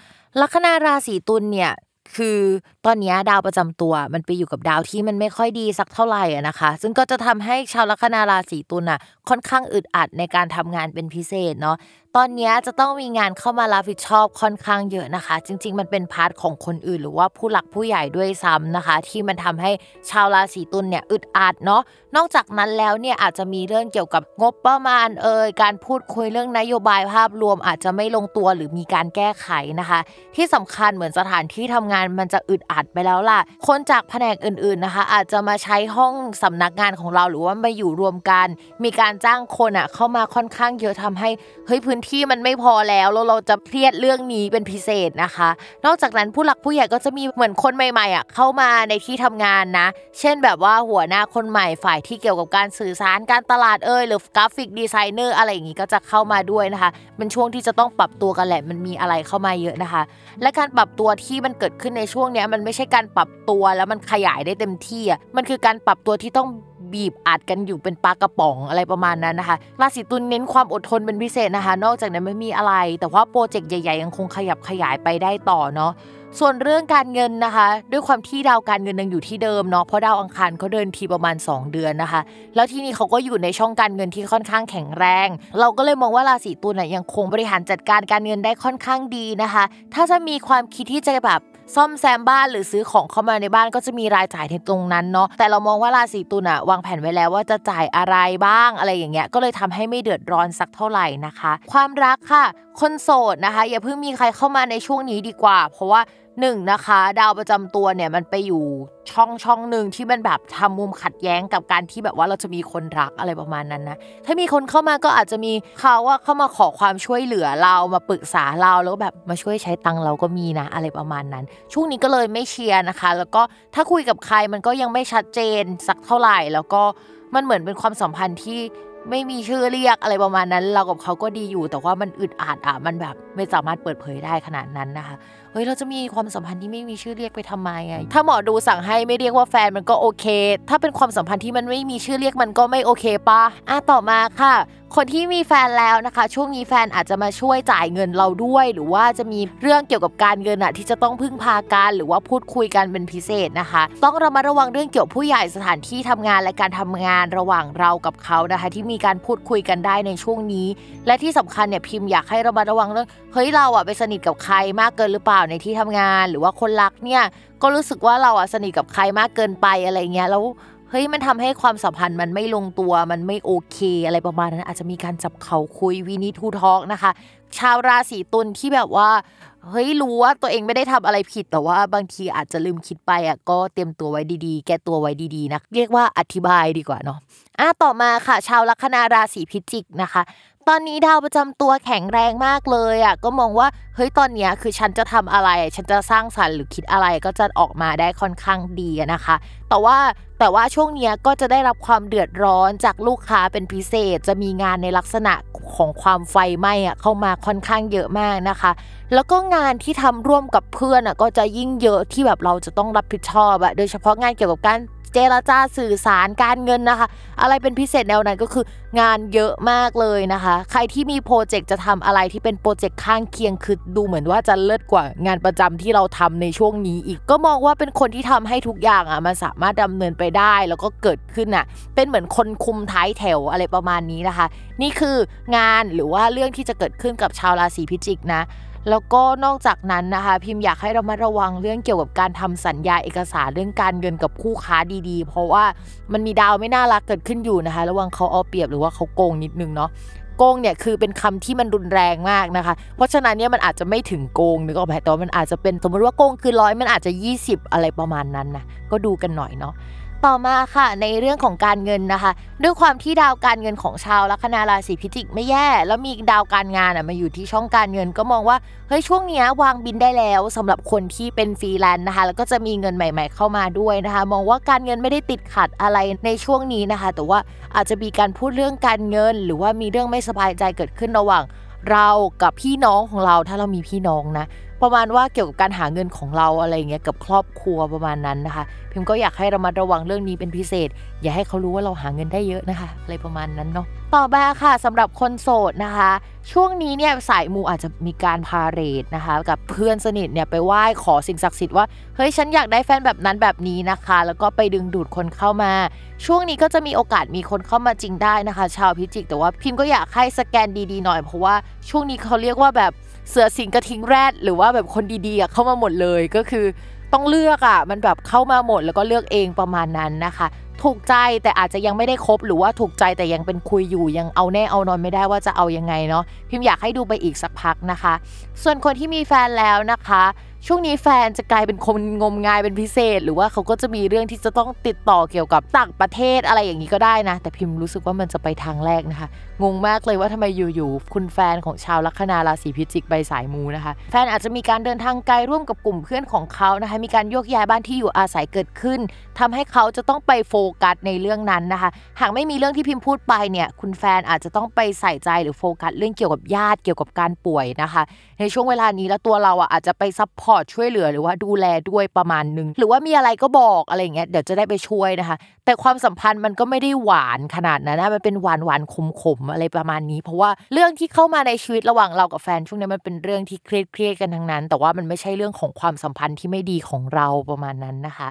ลัคนาราศีตุลเนี่ยคือตอนนี้ดาวประจำตัวมันไปอยู่กับดาวที่มันไม่ค่อยดีสักเท่าไหร่นะคะ ซึ่งก็จะทำให้ชาวลัคนาราศีตุลน่ะค่อนข้างอึดอัดในการทำงานเป็นพิเศษเนาะ ตอนนี้จะต้องมีงานเข้ามารับผิดชอบค่อนข้างเยอะนะคะ จริง ๆ มันเป็นพาร์ทของคนอื่น หรือว่าผู้หลักผู้ใหญ่ด้วยซ้ำนะคะ ที่มันทำให้ชาวราศีตุลเนี่ยอึดอัดเนาะนอกจากนั้นแล้วเนี่ยอาจจะมีเรื่องเกี่ยวกับงบประมาณเอ่ยการพูดคุยเรื่องนโยบายภาพรวมอาจจะไม่ลงตัวหรือมีการแก้ไขนะคะ ที่สำคัญเหมือนสถานที่ทำงานมันจะอึดอัดไปแล้วล่ะ คนจากแผนกอื่นๆนะคะ อาจจะมาใช้ห้องสำนักงานของเราหรือว่ามาอยู่รวมกัน มีการจ้างคนอะเข้ามาค่อนข้างเยอะทำให้เฮ้ยพื้นที่มันไม่พอแล้วแล้วเราจะเครียดเรื่องนี้เป็นพิเศษนะคะ นอกจากนั้นผู้หลักผู้ใหญ่ก็จะมีเหมือนคนใหม่ๆอะเข้ามาในที่ทำงานนะ เช่นแบบว่าหัวหน้าคนใหม่ฝ่ายที่เกี่ยวกับการสื่อสารการตลาดเอยหรือ graphic designer อะไรอย่างงี้ก็จะเข้ามาด้วยนะคะเป็นช่วงที่จะต้องปรับตัวกันแหละมันมีอะไรเข้ามาเยอะนะคะ และการปรับตัวที่มันเกิดขึ้นในช่วงเนี้ยมันไม่ใช่การปรับตัวแล้วมันขยายได้เต็มที่อะมันคือการปรับตัวที่ต้อง บีบอัดกันอยู่เป็นปลากระป๋องอะไรประมาณนั้นนะคะราศีตุลย์เน้นความอดทนเป็นพิเศษนะคะ นอกจากนั้นไม่มีอะไร แต่ว่าโปรเจกต์ใหญ่ๆยังคงขยับขยายไปได้ต่อเนาะส่วนเรื่องการเงินนะคะ ด้วยความที่ดาวการเงินยังอยู่ที่เดิมเนาะเพราะดาวอังคารเขาเดินทีประมาณ 2 เดือนนะคะ แล้วที่นี่เขาก็อยู่ในช่องการเงินที่ค่อนข้างแข็งแรง เราก็เลยมองว่าราศีตุลน่ะยังคงบริหารจัดการการเงินได้ค่อนข้างดีนะคะ ถ้าจะมีความคิดที่จะแบบ ซ่อมแซมบ้านหรือซื้อของเข้ามาในบ้านก็จะมีรายจ่ายในตรงนั้นเนาะแต่เรามองว่าราศีตุลอะวางแผนไว้แล้วว่าจะจ่ายอะไรบ้างอะไรอย่างเงี้ยก็เลยทำให้ไม่เดือดร้อนสักเท่าไหร่นะคะ ความรักค่ะ คนโสดนะคะ อย่าเพิ่งมีใครเข้ามาในช่วงนี้ดีกว่า เพราะว่า หนึ่งนะคะ ดาวประจำตัวเนี่ยมันไปอยู่ช่องช่องหนึ่งที่มันแบบทำมุมขัดแย้งกับการที่แบบว่าเราจะมีคนรักอะไรประมาณนั้นนะถ้ามีคนเข้ามาก็อาจจะมีเขาว่าเข้ามาขอความช่วยเหลือเรามาปรึกษาเราแล้วแบบมาช่วยใช้ตังเราก็มีนะ อะไรประมาณนั้น ช่วงนี้ก็เลยไม่เชียร์นะคะ แล้วก็ถ้าคุยกับใครมันก็ยังไม่ชัดเจนสักเท่าไหร่ แล้วก็มันเหมือนเป็นความสัมพันธ์ที่ไม่มีชื่อเรียกอะไรประมาณนั้น เรากับเขาก็ดีอยู่ แต่ว่ามันอึดอัดอะมันแบบไม่สามารถเปิดเผยได้ขนาดนั้นนะคะ เฮ้ยเราจะมีความสัมพันธ์ที่ไม่มีชื่อเรียกไปทำไมอะถ้าหมอดูสั่งให้ไม่เรียกว่าแฟนมันก็โอเค ถ้าเป็นความสัมพันธ์ที่มันไม่มีชื่อเรียกมันก็ไม่โอเคปะอะต่อมาค่ะคนที่มีแฟนแล้วนะคะ ช่วงนี้แฟนอาจจะมาช่วยจ่ายเงินเราด้วย หรือว่าจะมีเรื่องเกี่ยวกับการเงินอะที่จะต้องพึ่งพากันหรือว่าพูดคุยกันเป็นพิเศษนะคะ ต้องระมัดระวังเรื่องเกี่ยวผู้ใหญ่สถานที่ทำงานและการทำงานระหว่างเรากับเขานะคะ ที่มีการพูดคุยกันได้ในช่วงนี้ และที่สำคัญเนี่ยพิมพ์อยากให้ระมัดระวังเรื่องเฮ้ยเราอะไปสนิทกับใครมากเกินหรือเปล่าในที่ทำงาน หรือว่าคนรักเนี่ยก็รู้สึกว่าเราอะสนิทกับใครมากเกินไปอะไรเงี้ยแล้วเฮ้ยมันทำให้ความสัมพันธ์มันไม่ลงตัวมันไม่โอเค อะไรประมาณนั้นอาจจะมีการจับเขาคุยวีนิทูทอกนะคะ ชาวราศีตุลที่แบบว่าเฮ้ยรู้ว่าตัวเองไม่ได้ทำอะไรผิดแต่ว่าบางทีอาจจะลืมคิดไปอะก็เตรียมตัวไว้ดีๆ แก้ตัวไว้ดีๆนะเรียกว่าอธิบายดีกว่าเนาะอะต่อมาค่ะ ชาวลัคนาราศีพิจิกนะคะ ตอนนี้ดาวประจำตัวแข็งแรงมากเลยอะก็มองว่าเฮ้ยตอนเนี้ยคือฉันจะทำอะไร ฉันจะสร้างสรรค์หรือคิดอะไรก็จะออกมาได้ค่อนข้างดีนะคะ แต่ว่าแต่ว่าช่วงเนี้ยก็จะได้รับความเดือดร้อนจากลูกค้าเป็นพิเศษ จะมีงานในลักษณะของความไฟไหม้อะเข้ามาค่อนข้างเยอะมากนะคะ แล้วก็งานที่ทำร่วมกับเพื่อนอะก็จะยิ่งเยอะที่แบบเราจะต้องรับผิดชอบอะโดยเฉพาะงานเกี่ยวกับการ เจรจาสื่อสารการเงินนะคะ อะไรเป็นพิเศษแนวนั้นก็คืองานเยอะมากเลยนะคะ ใครที่มีโปรเจกต์จะทำอะไรที่เป็นโปรเจกต์ข้างเคียงคือดูเหมือนว่าจะเลิศกว่างานประจำที่เราทำในช่วงนี้อีกก็มองว่าเป็นคนที่ทำให้ทุกอย่างอะมันสามารถดำเนินไปได้แล้วก็เกิดขึ้นอะเป็นเหมือนคนคุมท้ายแถวอะไรประมาณนี้นะคะ นี่คืองานหรือว่าเรื่องที่จะเกิดขึ้นกับชาวราศีพิจิกนะ แล้วก็นอกจากนั้นนะคะพิมพ์อยากให้เรามาระวังเรื่องเกี่ยวกับการทำสัญญาเอกสารเรื่องการเงินกับคู่ค้าดีๆ เพราะว่ามันมีดาวไม่น่ารักเกิดขึ้นอยู่นะคะ ระวังเขาเอาเปรียบหรือว่าเขาโกงนิดนึงเนาะโกงเนี่ยคือเป็นคำที่มันรุนแรงมากนะคะ เพราะฉะนั้นเนี่ยมันอาจจะไม่ถึงโกงนึกออกไหมแต่มันอาจจะเป็นสมมติว่าโกงคือร้อยมันอาจจะ 20 อะไรประมาณนั้นนะก็ดูกันหน่อยเนาะ ต่อมาค่ะในเรื่องของการเงินนะคะ ด้วยความที่ดาวการเงินของชาวลัคนาราศีพิจิกไม่แย่ แล้วมีดาวการงานอะมาอยู่ที่ช่องการเงินก็มองว่าเฮ้ยช่วงนี้วางบิลได้แล้วสำหรับคนที่เป็นฟรีแลนซ์นะคะ แล้วก็จะมีเงินใหม่ ๆ เข้ามาด้วยนะคะ มองว่าการเงินไม่ได้ติดขัดอะไรในช่วงนี้นะคะ แต่ว่าอาจจะมีการพูดเรื่องการเงิน หรือว่ามีเรื่องไม่สบายใจเกิดขึ้นระหว่างเรากับพี่น้องของเราถ้าเรามีพี่น้องนะ ประมาณว่าเกี่ยวกับการหาเงินของเราอะไรเงี้ยกับครอบครัวประมาณนั้นนะคะ พิมก็อยากให้เรามาระวังเรื่องนี้เป็นพิเศษ อย่าให้เขารู้ว่าเราหาเงินได้เยอะนะคะอะไรประมาณนั้นเนาะต่อมาค่ะสำหรับคนโสดนะคะ ช่วงนี้เนี่ยสายมูอาจจะมีการพาเรดนะคะ กับเพื่อนสนิทเนี่ยไปไหว้ขอสิ่งศักดิ์สิทธิ์ว่าเฮ้ยฉันอยากได้แฟนแบบนั้นแบบนี้นะคะ แล้วก็ไปดึงดูดคนเข้ามา ช่วงนี้ก็จะมีโอกาสมีคนเข้ามาจริงได้นะคะ ชาวพิจิก แต่ว่าพิมก็อยากให้สแกนดีๆหน่อยเพราะว่าช่วงนี้เขาเรียกว่าแบบ เสือสิงกระทิงแรดหรือว่าแบบคนดีๆเข้ามาหมดเลยก็คือต้องเลือกอะมันแบบเข้ามาหมดแล้วก็เลือกเองประมาณนั้นนะคะ ถูกใจแต่อาจจะยังไม่ได้คบหรือว่าถูกใจแต่ยังเป็นคุยอยู่ยังเอาแน่เอานอนไม่ได้ว่าจะเอายังไงเนาะพิมพ์อยากให้ดูไปอีกสักพักนะคะ ส่วนคนที่มีแฟนแล้วนะคะ ช่วงนี้แฟนจะกลายเป็นคนงมงายเป็นพิเศษ หรือว่าเขาก็จะมีเรื่องที่จะต้องติดต่อเกี่ยวกับต่างประเทศอะไรอย่างนี้ก็ได้นะ แต่พิมพ์รู้สึกว่ามันจะไปทางแรกนะคะ งงมากเลยว่าทำไมอยู่ๆคุณแฟนของชาวลัคนาราศีพิจิกไปสายมูนะคะ แฟนอาจจะมีการเดินทางไกลร่วมกับกลุ่มเพื่อนของเขานะคะ มีการโยกย้ายบ้านที่อยู่อาศัยเกิดขึ้นทำให้เขาจะต้องไปโฟกัสในเรื่องนั้นนะคะ หากไม่มีเรื่องที่พิมพ์พูดไปเนี่ย คุณแฟนอาจจะต้องไปใส่ใจหรือโฟกัสเรื่องเกี่ยวกับญาติเกี่ยวกับการป่วยนะคะ ในช่วงเวลานี้แล้วตัวเราอะอาจจะไป support ช่วยเหลือหรือว่าดูแลด้วยประมาณนึง หรือว่ามีอะไรก็บอกอะไรเงี้ยเดี๋ยวจะได้ไปช่วยนะคะ แต่ความสัมพันธ์มันก็ไม่ได้หวานขนาดนั้นนะมันเป็นหวานหวานขมขมอะไรประมาณนี้ เพราะว่าเรื่องที่เข้ามาในชีวิตระหว่างเรากับแฟนช่วงนี้มันเป็นเรื่องที่เครียดเครียดกันทั้งนั้น แต่ว่ามันไม่ใช่เรื่องของความสัมพันธ์ที่ไม่ดีของเราประมาณนั้นนะคะ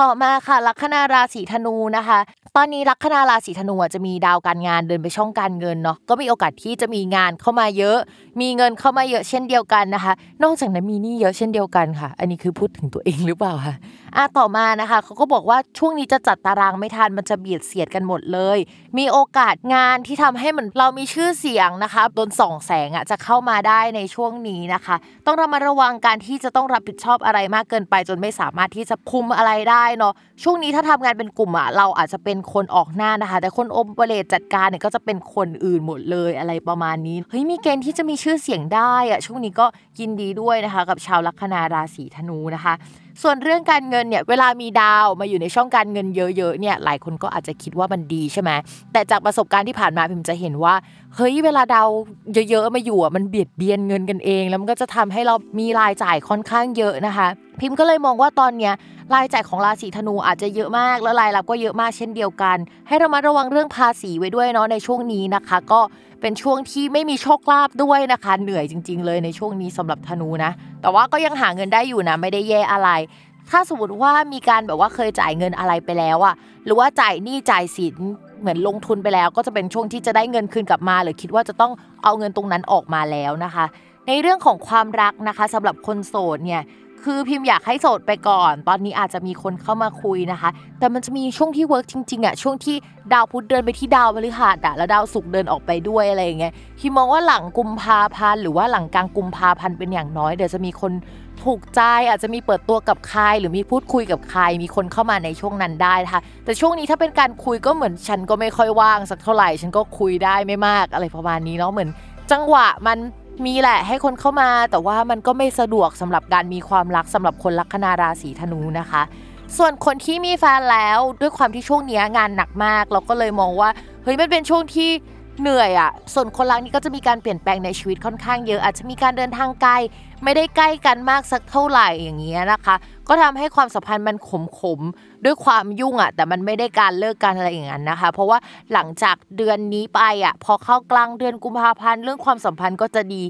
ต่อมาค่ะลัคนาราศีธนูนะคะ ตอนนี้ลัคนาราศีธนูจะมีดาวการงานเดินไปช่องการเงินเนาะก็มีโอกาสที่จะมีงานเข้ามาเยอะ มีเงินเข้ามาเยอะเช่นเดียวกันนะคะ นอกจากนั้นมีหนี้เยอะเช่นเดียวกันค่ะ อันนี้คือพูดถึงตัวเองหรือเปล่าคะ อะต่อมานะคะเขาก็บอกว่าช่วงนี้จะจัดตารางไม่ทันมันจะเบียดเสียดกันหมดเลย มีโอกาสงานที่ทำให้เหมือนเรามีชื่อเสียงนะคะโดนส่องแสงอะจะเข้ามาได้ในช่วงนี้นะคะ ต้องระมัดระวังการที่จะต้องรับผิดชอบอะไรมากเกินไป จนไม่สามารถที่จะคุมอะไรได้เนาะช่วงนี้ถ้าทำงานเป็นกลุ่มอะเราอาจจะเป็นคนออกหน้านะคะ แต่คนโอเปเรตจัดการเนี่ยก็จะเป็นคนอื่นหมดเลยอะไรประมาณนี้เฮ้ยมีเกณฑ์ที่จะมีชื่อเสียงได้อะช่วงนี้ก็ยินดีด้วยนะคะ กับชาวลัคนาราศีธนูนะคะ ส่วนเรื่องการเงินเนี่ยเวลามีดาวมาอยู่ในช่องการเงินเยอะๆเนี่ยหลายคนก็อาจจะคิดว่ามันดีใช่ไหมแต่จากประสบการณ์ที่ผ่านมาพิมจะเห็นว่า เฮ้ยเวลาดาวเยอะๆมาอยู่อะมันเบียดเบียนเงินกันเอง แล้วมันก็จะทำให้เรามีรายจ่ายค่อนข้างเยอะนะคะ พิมก็เลยมองว่าตอนเนี้ยรายจ่ายของราศีธนูอาจจะเยอะมาก แล้วรายรับก็เยอะมากเช่นเดียวกัน ให้เรามาระวังเรื่องภาษีไว้ด้วยเนาะในช่วงนี้นะคะ ก็เป็นช่วงที่ไม่มีโชคลาภด้วยนะคะ เหนื่อยจริง ๆ เลยในช่วงนี้สำหรับธนูนะ แต่ว่าก็ยังหาเงินได้อยู่นะไม่ได้แย่อะไรถ้าสมมติว่ามีการแบบว่าเคยจ่ายเงินอะไรไปแล้วอะหรือว่าจ่ายหนี้จ่ายสิน เหมือนลงทุนไปแล้ว ก็จะเป็นช่วงที่จะได้เงินคืนกลับมา หรือคิดว่าจะต้องเอาเงินตรงนั้นออกมาแล้วนะคะ ในเรื่องของความรักนะคะสำหรับคนโสดเนี่ยคือพิมพ์อยากให้โสดไปก่อน ตอนนี้อาจจะมีคนเข้ามาคุยนะคะ แต่มันจะมีช่วงที่เวิร์กจริงๆอะช่วงที่ดาวพุธเดินไปที่ดาวพฤหัสอะแล้วดาวศุกร์เดินออกไปด้วยอะไรอย่างเงี้ยพิมมองว่าหลังกุมภาพันธ์หรือว่าหลังกลางกุมภาพันธ์เป็นอย่างน้อยเดี๋ยวจะมีคน ถูกใจอาจจะมีเปิดตัวกับใคร หรือมีพูดคุยกับใคร มีคนเข้ามาในช่วงนั้นได้นะคะแต่ช่วงนี้ถ้าเป็นการคุยก็เหมือนฉันก็ไม่ค่อยว่างสักเท่าไหร่ฉันก็คุยได้ไม่มากอะไรประมาณนี้เนาะเหมือน จังหวะมันมีแหละให้คนเข้ามา แต่ว่ามันก็ไม่สะดวกสำหรับการมีความรักสำหรับคนลัคนาราศีธนูนะคะ ส่วนคนที่มีแฟนแล้วด้วยความที่ช่วงนี้งานหนักมาก เราก็เลยมองว่าเฮ้ยมันเป็นช่วงที่ เหนื่อยอะ่ะ ส่วนคนรักนี่ก็จะมีการเปลี่ยนแปลงในชีวิตค่อนข้างเยอะ อาจจะมีการเดินทางไกล ไม่ได้ใกล้กันมากสักเท่าไหร่อย่างเงี้ยนะคะ ก็ก็ทำให้ความสัมพันธ์มันขมขมด้วยความยุ่งอะ แต่มันไม่ได้การเลิกกันอะไรอย่างนั้นนะคะ เพราะว่าหลังจากเดือนนี้ไปอะ พอเข้ากลางเดือนกุมภาพันธ์เรื่องความสัมพันธ์ก็จะดี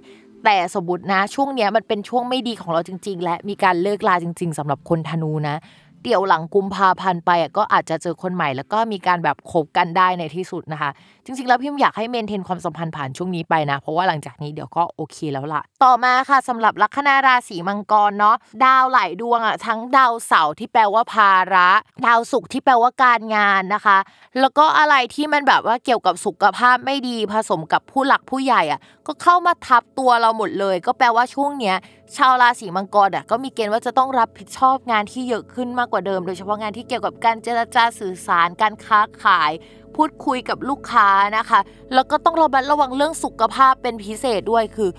แต่สมมตินะช่วงเนี้ยมันเป็นช่วงไม่ดีของเราจริง ๆ และมีการเลิกลาจริง ๆสำหรับคนธนูนะ เดี๋ยวหลังกุมภาพันธ์ไปอะก็อาจจะเจอคนใหม่ แล้วก็มีการแบบคบกันได้ในที่สุดนะคะ จริงๆ แล้วพิมอยากให้เมนเทนความสัมพันธ์ผ่านช่วงนี้ไปนะ เพราะว่าหลังจากนี้เดี๋ยวก็โอเคแล้วล่ะ ต่อมาค่ะสำหรับลัคนาราศีมังกรเนาะดาวหลายดวงอะทั้งดาวเสาร์ที่แปลว่าภาระ ดาวศุกร์ที่แปลว่าการงานนะคะ แล้วก็อะไรที่มันแบบว่าเกี่ยวกับสุขภาพไม่ดีผสมกับผู้หลักผู้ใหญ่อะก็เข้ามาทับตัวเราหมดเลย ก็แปลว่าช่วงเนี้ย ชาวราศีมังกรอะก็มีเกณฑ์ว่าจะต้องรับผิดชอบงานที่เยอะขึ้นมากกว่าเดิม โดยเฉพาะงานที่เกี่ยวกับการเจรจาสื่อสารการค้าขาย พูดคุยกับลูกค้านะคะ แล้วก็ต้องระมัดระวังเรื่องสุขภาพเป็นพิเศษด้วยคือ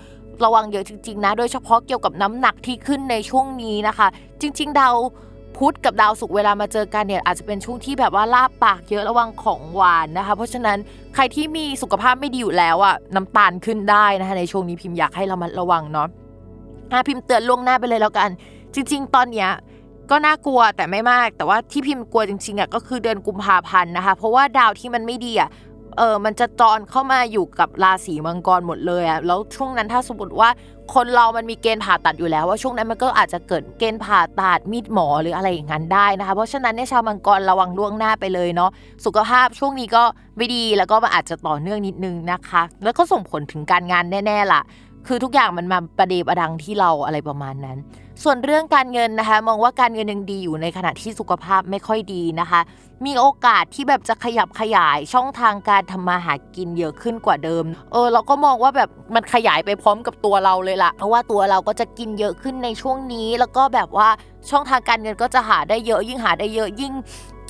ระวังเยอะจริง ๆ นะ โดยเฉพาะเกี่ยวกับน้ำหนักที่ขึ้นในช่วงนี้นะคะ จริง ๆ ดาวพุธกับดาวศุกร์เวลามาเจอกันเนี่ยอาจจะเป็นช่วงที่แบบว่าลาบปากเยอะระวังของหวานนะคะ เพราะฉะนั้นใครที่มีสุขภาพไม่ดีอยู่แล้วอะน้ำตาลขึ้นได้นะคะในช่วงนี้พิมพ์อยากให้เรามาระวังเนาะ อะพิมพ์เตือนล่วงหน้าไปเลยแล้วกัน จริง ๆ ตอนเนี้ยก็น่ากลัวแต่ไม่มาก แต่ว่าที่พิมพ์กลัวจริงๆอะก็คือเดือนกุมภาพันธ์นะคะ เพราะว่าดาวที่มันไม่ดีอะเออมันจะจรเข้ามาอยู่กับราศีมังกรหมดเลยอะแล้วช่วงนั้นถ้าสมมติว่าคนเรามันมีเกณฑ์ผ่าตัดอยู่แล้ว ว่าช่วงนั้นมันก็อาจจะเกิดเกณฑ์ผ่าตัดมีดหมอหรืออะไรอย่างนั้นได้นะคะ เพราะฉะนั้นเนี่ยชาวมังกรระวังล่วงหน้าไปเลยเนาะสุขภาพช่วงนี้ก็ไม่ดีแล้วก็อาจจะต่อเนื่องนิดนึงนะคะ แล้วก็ส่งผลถึงการงานแน่ๆล่ะ คือทุกอย่างมันมาประเดประดังที่เราอะไรประมาณนั้น ส่วนเรื่องการเงินนะคะ มองว่าการเงินยังดีอยู่ในขณะที่สุขภาพไม่ค่อยดีนะคะ มีโอกาสที่แบบจะขยับขยายช่องทางการทำมาหากินเยอะขึ้นกว่าเดิม เออเราก็มองว่าแบบมันขยายไปพร้อมกับตัวเราเลยล่ะ เพราะว่าตัวเราก็จะกินเยอะขึ้นในช่วงนี้ แล้วก็แบบว่าช่องทางการเงินก็จะหาได้เยอะยิ่งหาได้เยอะยิ่ง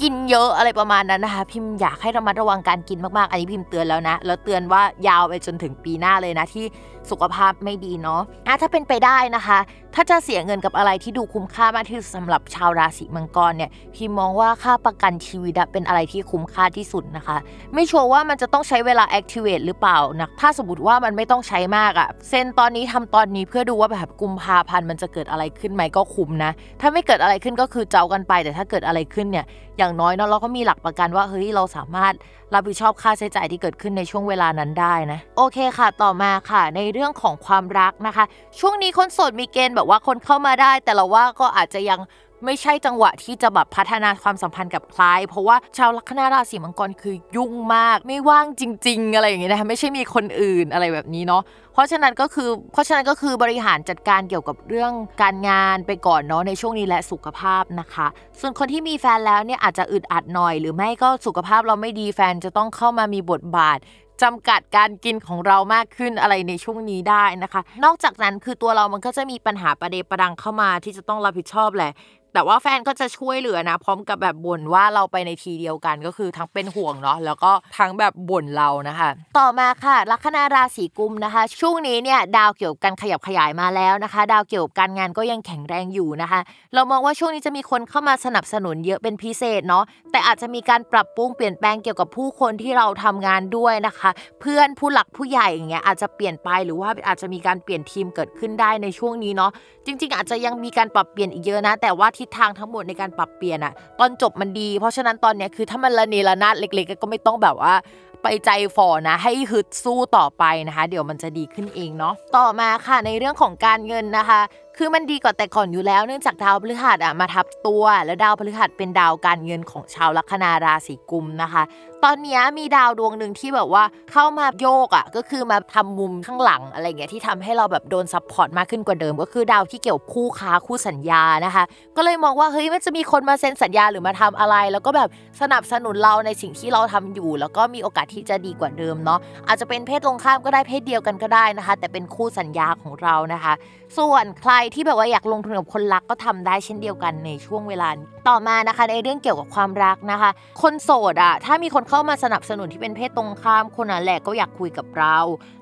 กินเยอะอะไรประมาณนั้นนะคะ พิมพ์อยากให้ระมัดระวังการกินมากๆ อันนี้พิมพ์เตือนแล้วนะ แล้วเตือนว่ายาวไปจนถึงปีหน้าเลยนะที่สุขภาพไม่ดีเนาะอะถ้าเป็นไปได้นะคะ ถ้าจะเสียเงินกับอะไรที่ดูคุ้มค่ามากที่สุดสำหรับชาวราศีมังกรเนี่ยพิมมองว่าค่าประกันชีวิตเป็นอะไรที่คุ้มค่าที่สุดนะคะ ไม่ชัวร์ว่ามันจะต้องใช้เวลา activate หรือเปล่านะถ้าสมมติว่ามันไม่ต้องใช้มากอะเซ็นตอนนี้ทำตอนนี้เพื่อดูว่าแบบกุมภาพันธ์มันจะเกิดอะไรขึ้นไหมก็คุ้มนะ ถ้าไม่เกิดอะไรขึ้นก็คือเจ้ากันไป แต่ถ้าเกิดอะไรขึ้นเนี่ยอย่างน้อยเนาะเราก็มีหลักประกันว่าเฮ้ยเราสามารถ รับผิดชอบค่าใช้จ่ายที่เกิดขึ้นในช่วงเวลานั้นได้นะ โอเคค่ะ ต่อมาค่ะ ในเรื่องของความรักนะคะ ช่วงนี้คนโสดมีเกณฑ์แบบว่าคนเข้ามาได้ แต่เราว่าก็อาจจะยัง ไม่ใช่จังหวะที่จะแบบพัฒนาความสัมพันธ์กับใคร เพราะว่าชาวลัคนาราศีมังกรคือยุ่งมาก ไม่ว่างจริง ๆ อะไรอย่างเงี้ยนะคะไม่ใช่มีคนอื่นอะไรแบบนี้เนาะเพราะฉะนั้นก็คือเพราะฉะนั้นก็คือบริหารจัดการเกี่ยวกับเรื่องการงานไปก่อนเนาะในช่วงนี้และสุขภาพนะคะ ส่วนคนที่มีแฟนแล้วเนี่ยอาจจะอึดอัดหน่อย หรือไม่ก็สุขภาพเราไม่ดีแฟนจะต้องเข้ามามีบทบาทจำกัดการกินของเรามากขึ้นอะไรในช่วงนี้ได้นะคะ นอกจากนั้นคือตัวเรามันก็จะมีปัญหาประเดประดังเข้ามาที่จะต้องรับผิดชอบแหละ แต่ว่าแฟนก็จะช่วยเหลือนะ พร้อมกับแบบบ่นว่าเราไปในทีเดียวกันก็คือทั้งเป็นห่วงเนาะแล้วก็ทั้งแบบบ่นเรานะคะ ต่อมาค่ะ ลัคนาราศีกุมนะคะ ช่วงนี้เนี่ยดาวเกี่ยวกับการขยับขยายมาแล้วนะคะ ดาวเกี่ยวกับการงานก็ยังแข็งแรงอยู่นะคะ เรามองว่าช่วงนี้จะมีคนเข้ามาสนับสนุนเยอะเป็นพิเศษเนาะแต่อาจจะมีการปรับปรุงเปลี่ยนแปลงเกี่ยวกับผู้คนที่เราทำงานด้วยนะคะ เพื่อนผู้หลักผู้ใหญ่อย่างเงี้ยอาจจะเปลี่ยนไปหรือว่าอาจจะมีการเปลี่ยนทีมเกิดขึ้นได้ในช่วงนี้เนาะ จริง ๆ อาจจะยังมีการปรับเปลี่ยนอีกเยอะนะ แต่ว่าทิศทางทั้งหมดในการปรับเปลี่ยนอะตอนจบมันดี เพราะฉะนั้นตอนเนี้ยคือถ้ามันระเนระนาดเล็ก ๆ ก็ไม่ต้องแบบว่าไปใจฝ่อนะ ให้ฮึดสู้ต่อไปนะคะ เดี๋ยวมันจะดีขึ้นเองเนาะต่อมาค่ะในเรื่องของการเงินนะคะ คือมันดีกว่าแต่ก่อนอยู่แล้วเนื่องจากดาวพฤหัสอะมาทับตัว แล้วดาวพฤหัสเป็นดาวการเงินของชาวลัคนาราศีกุมภ์นะคะ ตอนนี้มีดาวดวงหนึ่งที่แบบว่าเข้ามาโยกอะก็คือมาทำมุมข้างหลังอะไรเงี้ยที่ทำให้เราแบบโดน support มากขึ้นกว่าเดิม ก็คือดาวที่เกี่ยวคู่ค้าคู่สัญญานะคะ ก็เลยมองว่าเฮ้ยมันจะมีคนมาเซ็นสัญญาหรือมาทำอะไร แล้วก็แบบสนับสนุนเราในสิ่งที่เราทำอยู่ แล้วก็มีโอกาสที่จะดีกว่าเดิมเนาะอาจจะเป็นเพศตรงข้ามก็ได้เพศเดียวกันก็ได้นะคะ แต่เป็นคู่สัญญาของเรานะคะ ส่วนใครที่แบบว่าอยากลงทุนกับคนรักก็ทำได้เช่นเดียวกันในช่วงเวลาต่อมานะคะในเรื่องเกี่ยวกับความรักนะคะ คนโสดอะถ้ามีคนเข้ามาสนับสนุนที่เป็นเพศตรงข้ามคนนั้นแหละก็อยากคุยกับเรา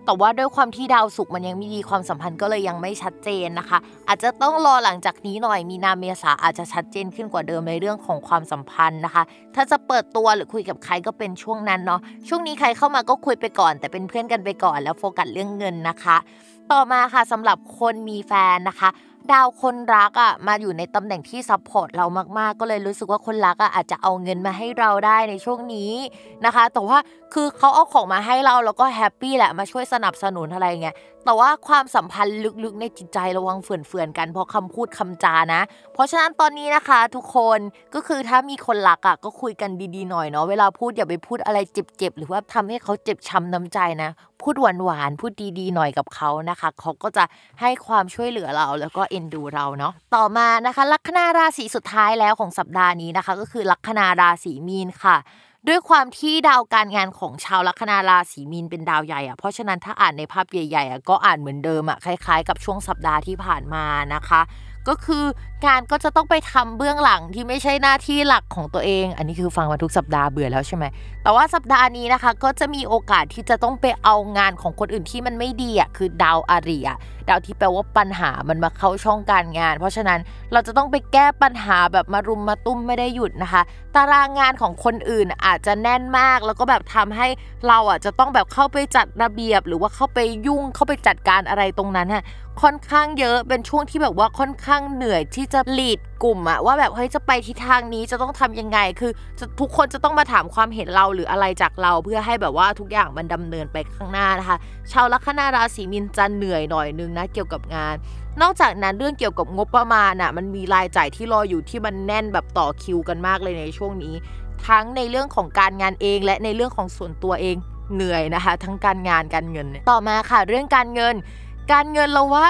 แต่ว่าด้วยความที่ดาวศุกร์มันยังไมีดีความสัมพันธ์ก็เลยยังไม่ชัดเจนนะคะ อาจจะต้องรอหลังจากนี้หน่อยมีนาเมษาอาจจะชัดเจนขึ้นกว่าเดิมในเรื่องของความสัมพันธ์นะคะ ถ้าจะเปิดตัวหรือคุยกับใครก็เป็นช่วงนั้นเนาะช่วงนี้ใครเข้ามาก็คุยไปก่อน แต่เป็นเพื่อนกันไปก่อนแล้วโฟกัสเรื่องเงินนะคะ ต่อมาค่ะสำหรับคนมีแฟนนะคะ ดาวคนรักอะมาอยู่ในตำแหน่งที่ support เรามากๆ ก็เลยรู้สึกว่าคนรักอะอาจจะเอาเงินมาให้เราได้ในช่วงนี้นะคะ แต่ว่า คือเขาเอาของมาให้เราแล้วก็ happy แหละมาช่วยสนับสนุนอะไรเงี้ยแต่ว่าความสัมพันธ์ลึกๆในจิตใจระวังเฝื่อนๆกันเพราะคำพูดคำจานะ เพราะฉะนั้นตอนนี้นะคะ ทุกคนก็คือถ้ามีคนรักอะก็คุยกันดีๆหน่อยเนาะเวลาพูดอย่าไปพูดอะไรเจ็บๆหรือว่าทำให้เขาเจ็บช้ำน้ำใจนะ พูดหวานๆพูดดีๆหน่อยกับเขานะคะ เขาก็จะให้ความช่วยเหลือเราแล้วก็เอ็นดูเราเนาะต่อมานะคะ ลัคนาราศีสุดท้ายแล้วของสัปดาห์นี้นะคะ ก็คือลัคนาราศีมีนค่ะ ด้วยความที่ดาวการงานของชาวลัคนาราศีมีนเป็นดาวใหญ่อะเพราะฉะนั้นถ้าอ่านในภาพใหญ่ๆอะก็อ่านเหมือนเดิมอะคล้าย ๆ กับช่วงสัปดาห์ที่ผ่านมานะคะ ก็คือ งานก็จะต้องไปทำเบื้องหลังที่ไม่ใช่หน้าที่หลักของตัวเอง อันนี้คือฟังมาทุกสัปดาห์เบื่อแล้วใช่ไหม แต่ว่าสัปดาห์นี้นะคะ ก็จะมีโอกาสที่จะต้องไปเอางานของคนอื่นที่มันไม่ดีอะคือดาวอาริยะดาวที่แปลว่าปัญหามันมาเข้าช่องการงาน เพราะฉะนั้นเราจะต้องไปแก้ปัญหาแบบมารุมมาตุ้มไม่ได้หยุดนะคะ ตารางงานของคนอื่นอาจจะแน่นมาก แล้วก็แบบทำให้เราอะจะต้องแบบเข้าไปจัดระเบียบ หรือว่าเข้าไปยุ่งเข้าไปจัดการอะไรตรงนั้นฮะค่อนข้างเยอะเป็นช่วงที่แบบว่าค่อนข้างเหนื่อยที่จะลีดกลุ่มอะว่าแบบเฮ้ยจะไปทิศทางนี้จะต้องทำยังไง คือทุกคนจะต้องมาถามความเห็นเราหรืออะไรจากเราเพื่อให้แบบว่าทุกอย่างมันดำเนินไปข้างหน้านะคะ ชาวลัคนาราศีมีนจะเหนื่อยหน่อยนึงนะเกี่ยวกับงาน นอกจากนั้นเรื่องเกี่ยวกับงบประมาณอะมันมีรายจ่ายที่รออยู่ที่มันแน่นแบบต่อคิวกันมากเลยในช่วงนี้ ทั้งในเรื่องของการงานเอง และในเรื่องของส่วนตัวเองเหนื่อยนะคะ ทั้งการงานการเงิน ต่อมาค่ะเรื่องการเงิน การเงินเราว่า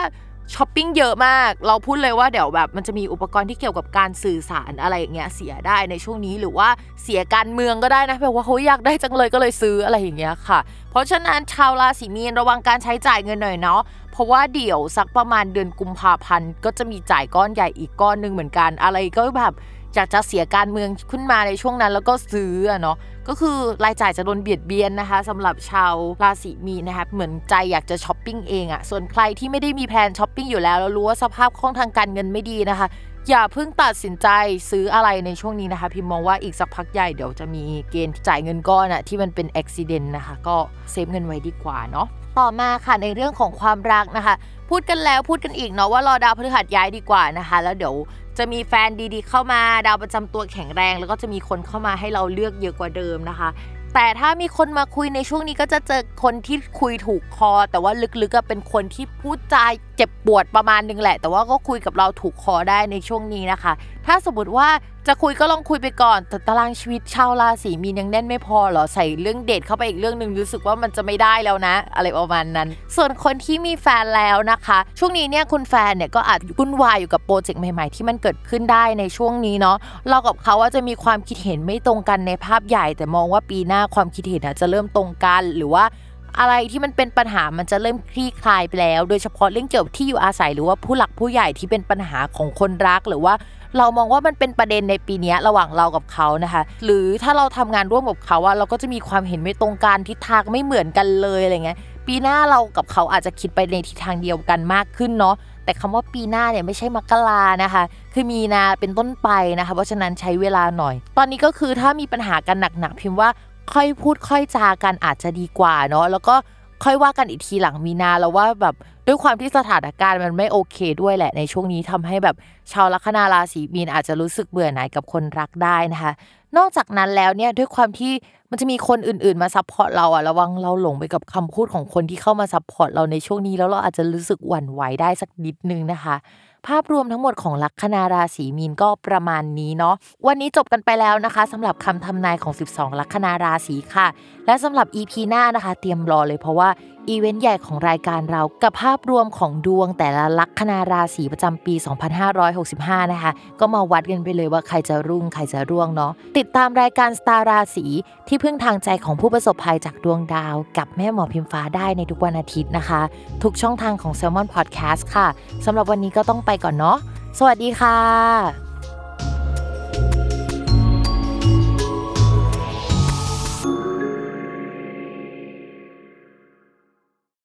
ช้อปปิ้งเยอะมาก เราพูดเลยว่าเดี๋ยวแบบมันจะมีอุปกรณ์ที่เกี่ยวกับการสื่อสารอะไรอย่างเงี้ยเสียได้ในช่วงนี้หรือว่าเสียการเมืองก็ได้นะแบบว่าเขาอยากได้จังเลยก็เลยซื้ออะไรอย่างเงี้ยค่ะ เพราะฉะนั้นชาวราศีมีนระวังการใช้จ่ายเงินหน่อยเนาะเพราะว่าเดี๋ยวสักประมาณเดือนกุมภาพันธ์ก็จะมีจ่ายก้อนใหญ่อีกก้อนหนึ่งเหมือนกันอะไรก็แบบ อยากจะเสียการเมืองขึ้นมาในช่วงนั้น แล้วก็ซื้อเนาะก็คือรายจ่ายจะโดนเบียดเบียนนะคะสำหรับชาวราศีมีนะคะเหมือนใจอยากจะช้อปปิ้งเองอะส่วนใครที่ไม่ได้มีแผนช้อปปิ้งอยู่แล้วแล้วรู้ว่าสภาพคล่องทางการเงินไม่ดีนะคะ อย่าเพิ่งตัดสินใจซื้ออะไรในช่วงนี้นะคะ พิมมองว่าอีกสักพักใหญ่เดี๋ยวจะมีเกณฑ์จ่ายเงินก้อนอะที่มันเป็นอุบิเหตุนะคะ ก็เซฟเงินไว้ดีกว่าเนาะต่อมาค่ะในเรื่องของความรักนะคะ พูดกันแล้วพูดกันอีกเนาะว่ารอดาวพฤหัสย้ายดีกว่านะคะ แล้วเดี๋ยว จะมีแฟนดีๆ เข้ามาดาวประจำตัวแข็งแรง แล้วก็จะมีคนเข้ามาให้เราเลือกเยอะกว่าเดิมนะคะ แต่ถ้ามีคนมาคุยในช่วงนี้ก็จะเจอคนที่คุยถูกคอ แต่ว่าลึกๆก็เป็นคนที่พูดจา จ็บปวดประมาณนึงแหละ แต่ว่าก็คุยกับเราถูกคอได้ในช่วงนี้นะคะ ถ้าสมมติว่าจะคุยก็ลองคุยไปก่อน แต่ตารางชีวิตชาวราศีมีนยังแน่นไม่พอเหรอใส่เรื่องเดทเข้าไปอีกเรื่องหนึ่งรู้สึกว่ามันจะไม่ได้แล้วนะ อะไรประมาณนั้น ส่วนคนที่มีแฟนแล้วนะคะ ช่วงนี้เนี่ยคุณแฟนเนี่ยก็อาจวุ่นวายอยู่กับโปรเจกต์ใหม่ๆ ที่มันเกิดขึ้นได้ในช่วงนี้เนาะเรากับเขาว่าจะมีความคิดเห็นไม่ตรงกันในภาพใหญ่ แต่มองว่าปีหน้าความคิดเห็นอาจจะเริ่มตรงกันหรือว่า อะไรที่มันเป็นปัญหามันจะเริ่มคลี่คลายไปแล้ว โดยเฉพาะเรื่องเกี่ยวกับที่อยู่อาศัยหรือว่าผู้หลักผู้ใหญ่ที่เป็นปัญหาของคนรักหรือว่าเรามองว่ามันเป็นประเด็นในปีนี้ระหว่างเรากับเขานะคะ หรือถ้าเราทำงานร่วมกับเขาว่าเราก็จะมีความเห็นไม่ตรงกันทิศทางไม่เหมือนกันเลยอะไรเงี้ยปีหน้าเรากับเขาอาจจะคิดไปในทิศทางเดียวกันมากขึ้นเนาะแต่คำว่าปีหน้าเนี่ยไม่ใช่มกรานะคะ คือมีนาเป็นต้นไปนะคะ เพราะฉะนั้นใช้เวลาหน่อย ตอนนี้ก็คือถ้ามีปัญหากันหนักๆพี่มองว่า ค่อยพูดค่อยจากันอาจจะดีกว่าเนาะแล้วก็ค่อยว่ากันอีกทีหลังมีนาแล้วว่าแบบด้วยความที่สถานการณ์มันไม่โอเคด้วยแหละ ในช่วงนี้ทำให้แบบชาวลัคนาราศีมีนอาจจะรู้สึกเบื่อหน่ายกับคนรักได้นะคะ นอกจากนั้นแล้วเนี่ยด้วยความที่มันจะมีคนอื่นๆมา support เราอะระวังเราหลงไปกับคำพูดของคนที่เข้ามา support เราในช่วงนี้แล้วเราอาจจะรู้สึกหวั่นไหวได้สักนิดนึงนะคะ ภาพรวมทั้งหมดของลัคนาราศีมีนก็ประมาณนี้เนาะวันนี้จบกันไปแล้วนะคะสำหรับคำทำนายของ 12 ลัคนาราศีค่ะ และสำหรับ EP หน้านะคะ เตรียมรอเลยเพราะว่าอีเวนต์ใหญ่ของรายการเรากับภาพรวมของดวงแต่ละลัคนาราศีประจำปี 2565 นะคะ ก็มาวัดกันไปเลยว่าใครจะรุ่งใครจะร่วงเนาะติดตามรายการสตาร์ราศีที่พึ่งทางใจของผู้ประสบภัยจากดวงดาว กับแม่หมอพิมฟ้าได้ในทุกวันอาทิตย์นะคะ ทุกช่องทางของ Salmon Podcast ค่ะสำหรับวันนี้ก็ต้องไปก่อนเนาะสวัสดีค่ะ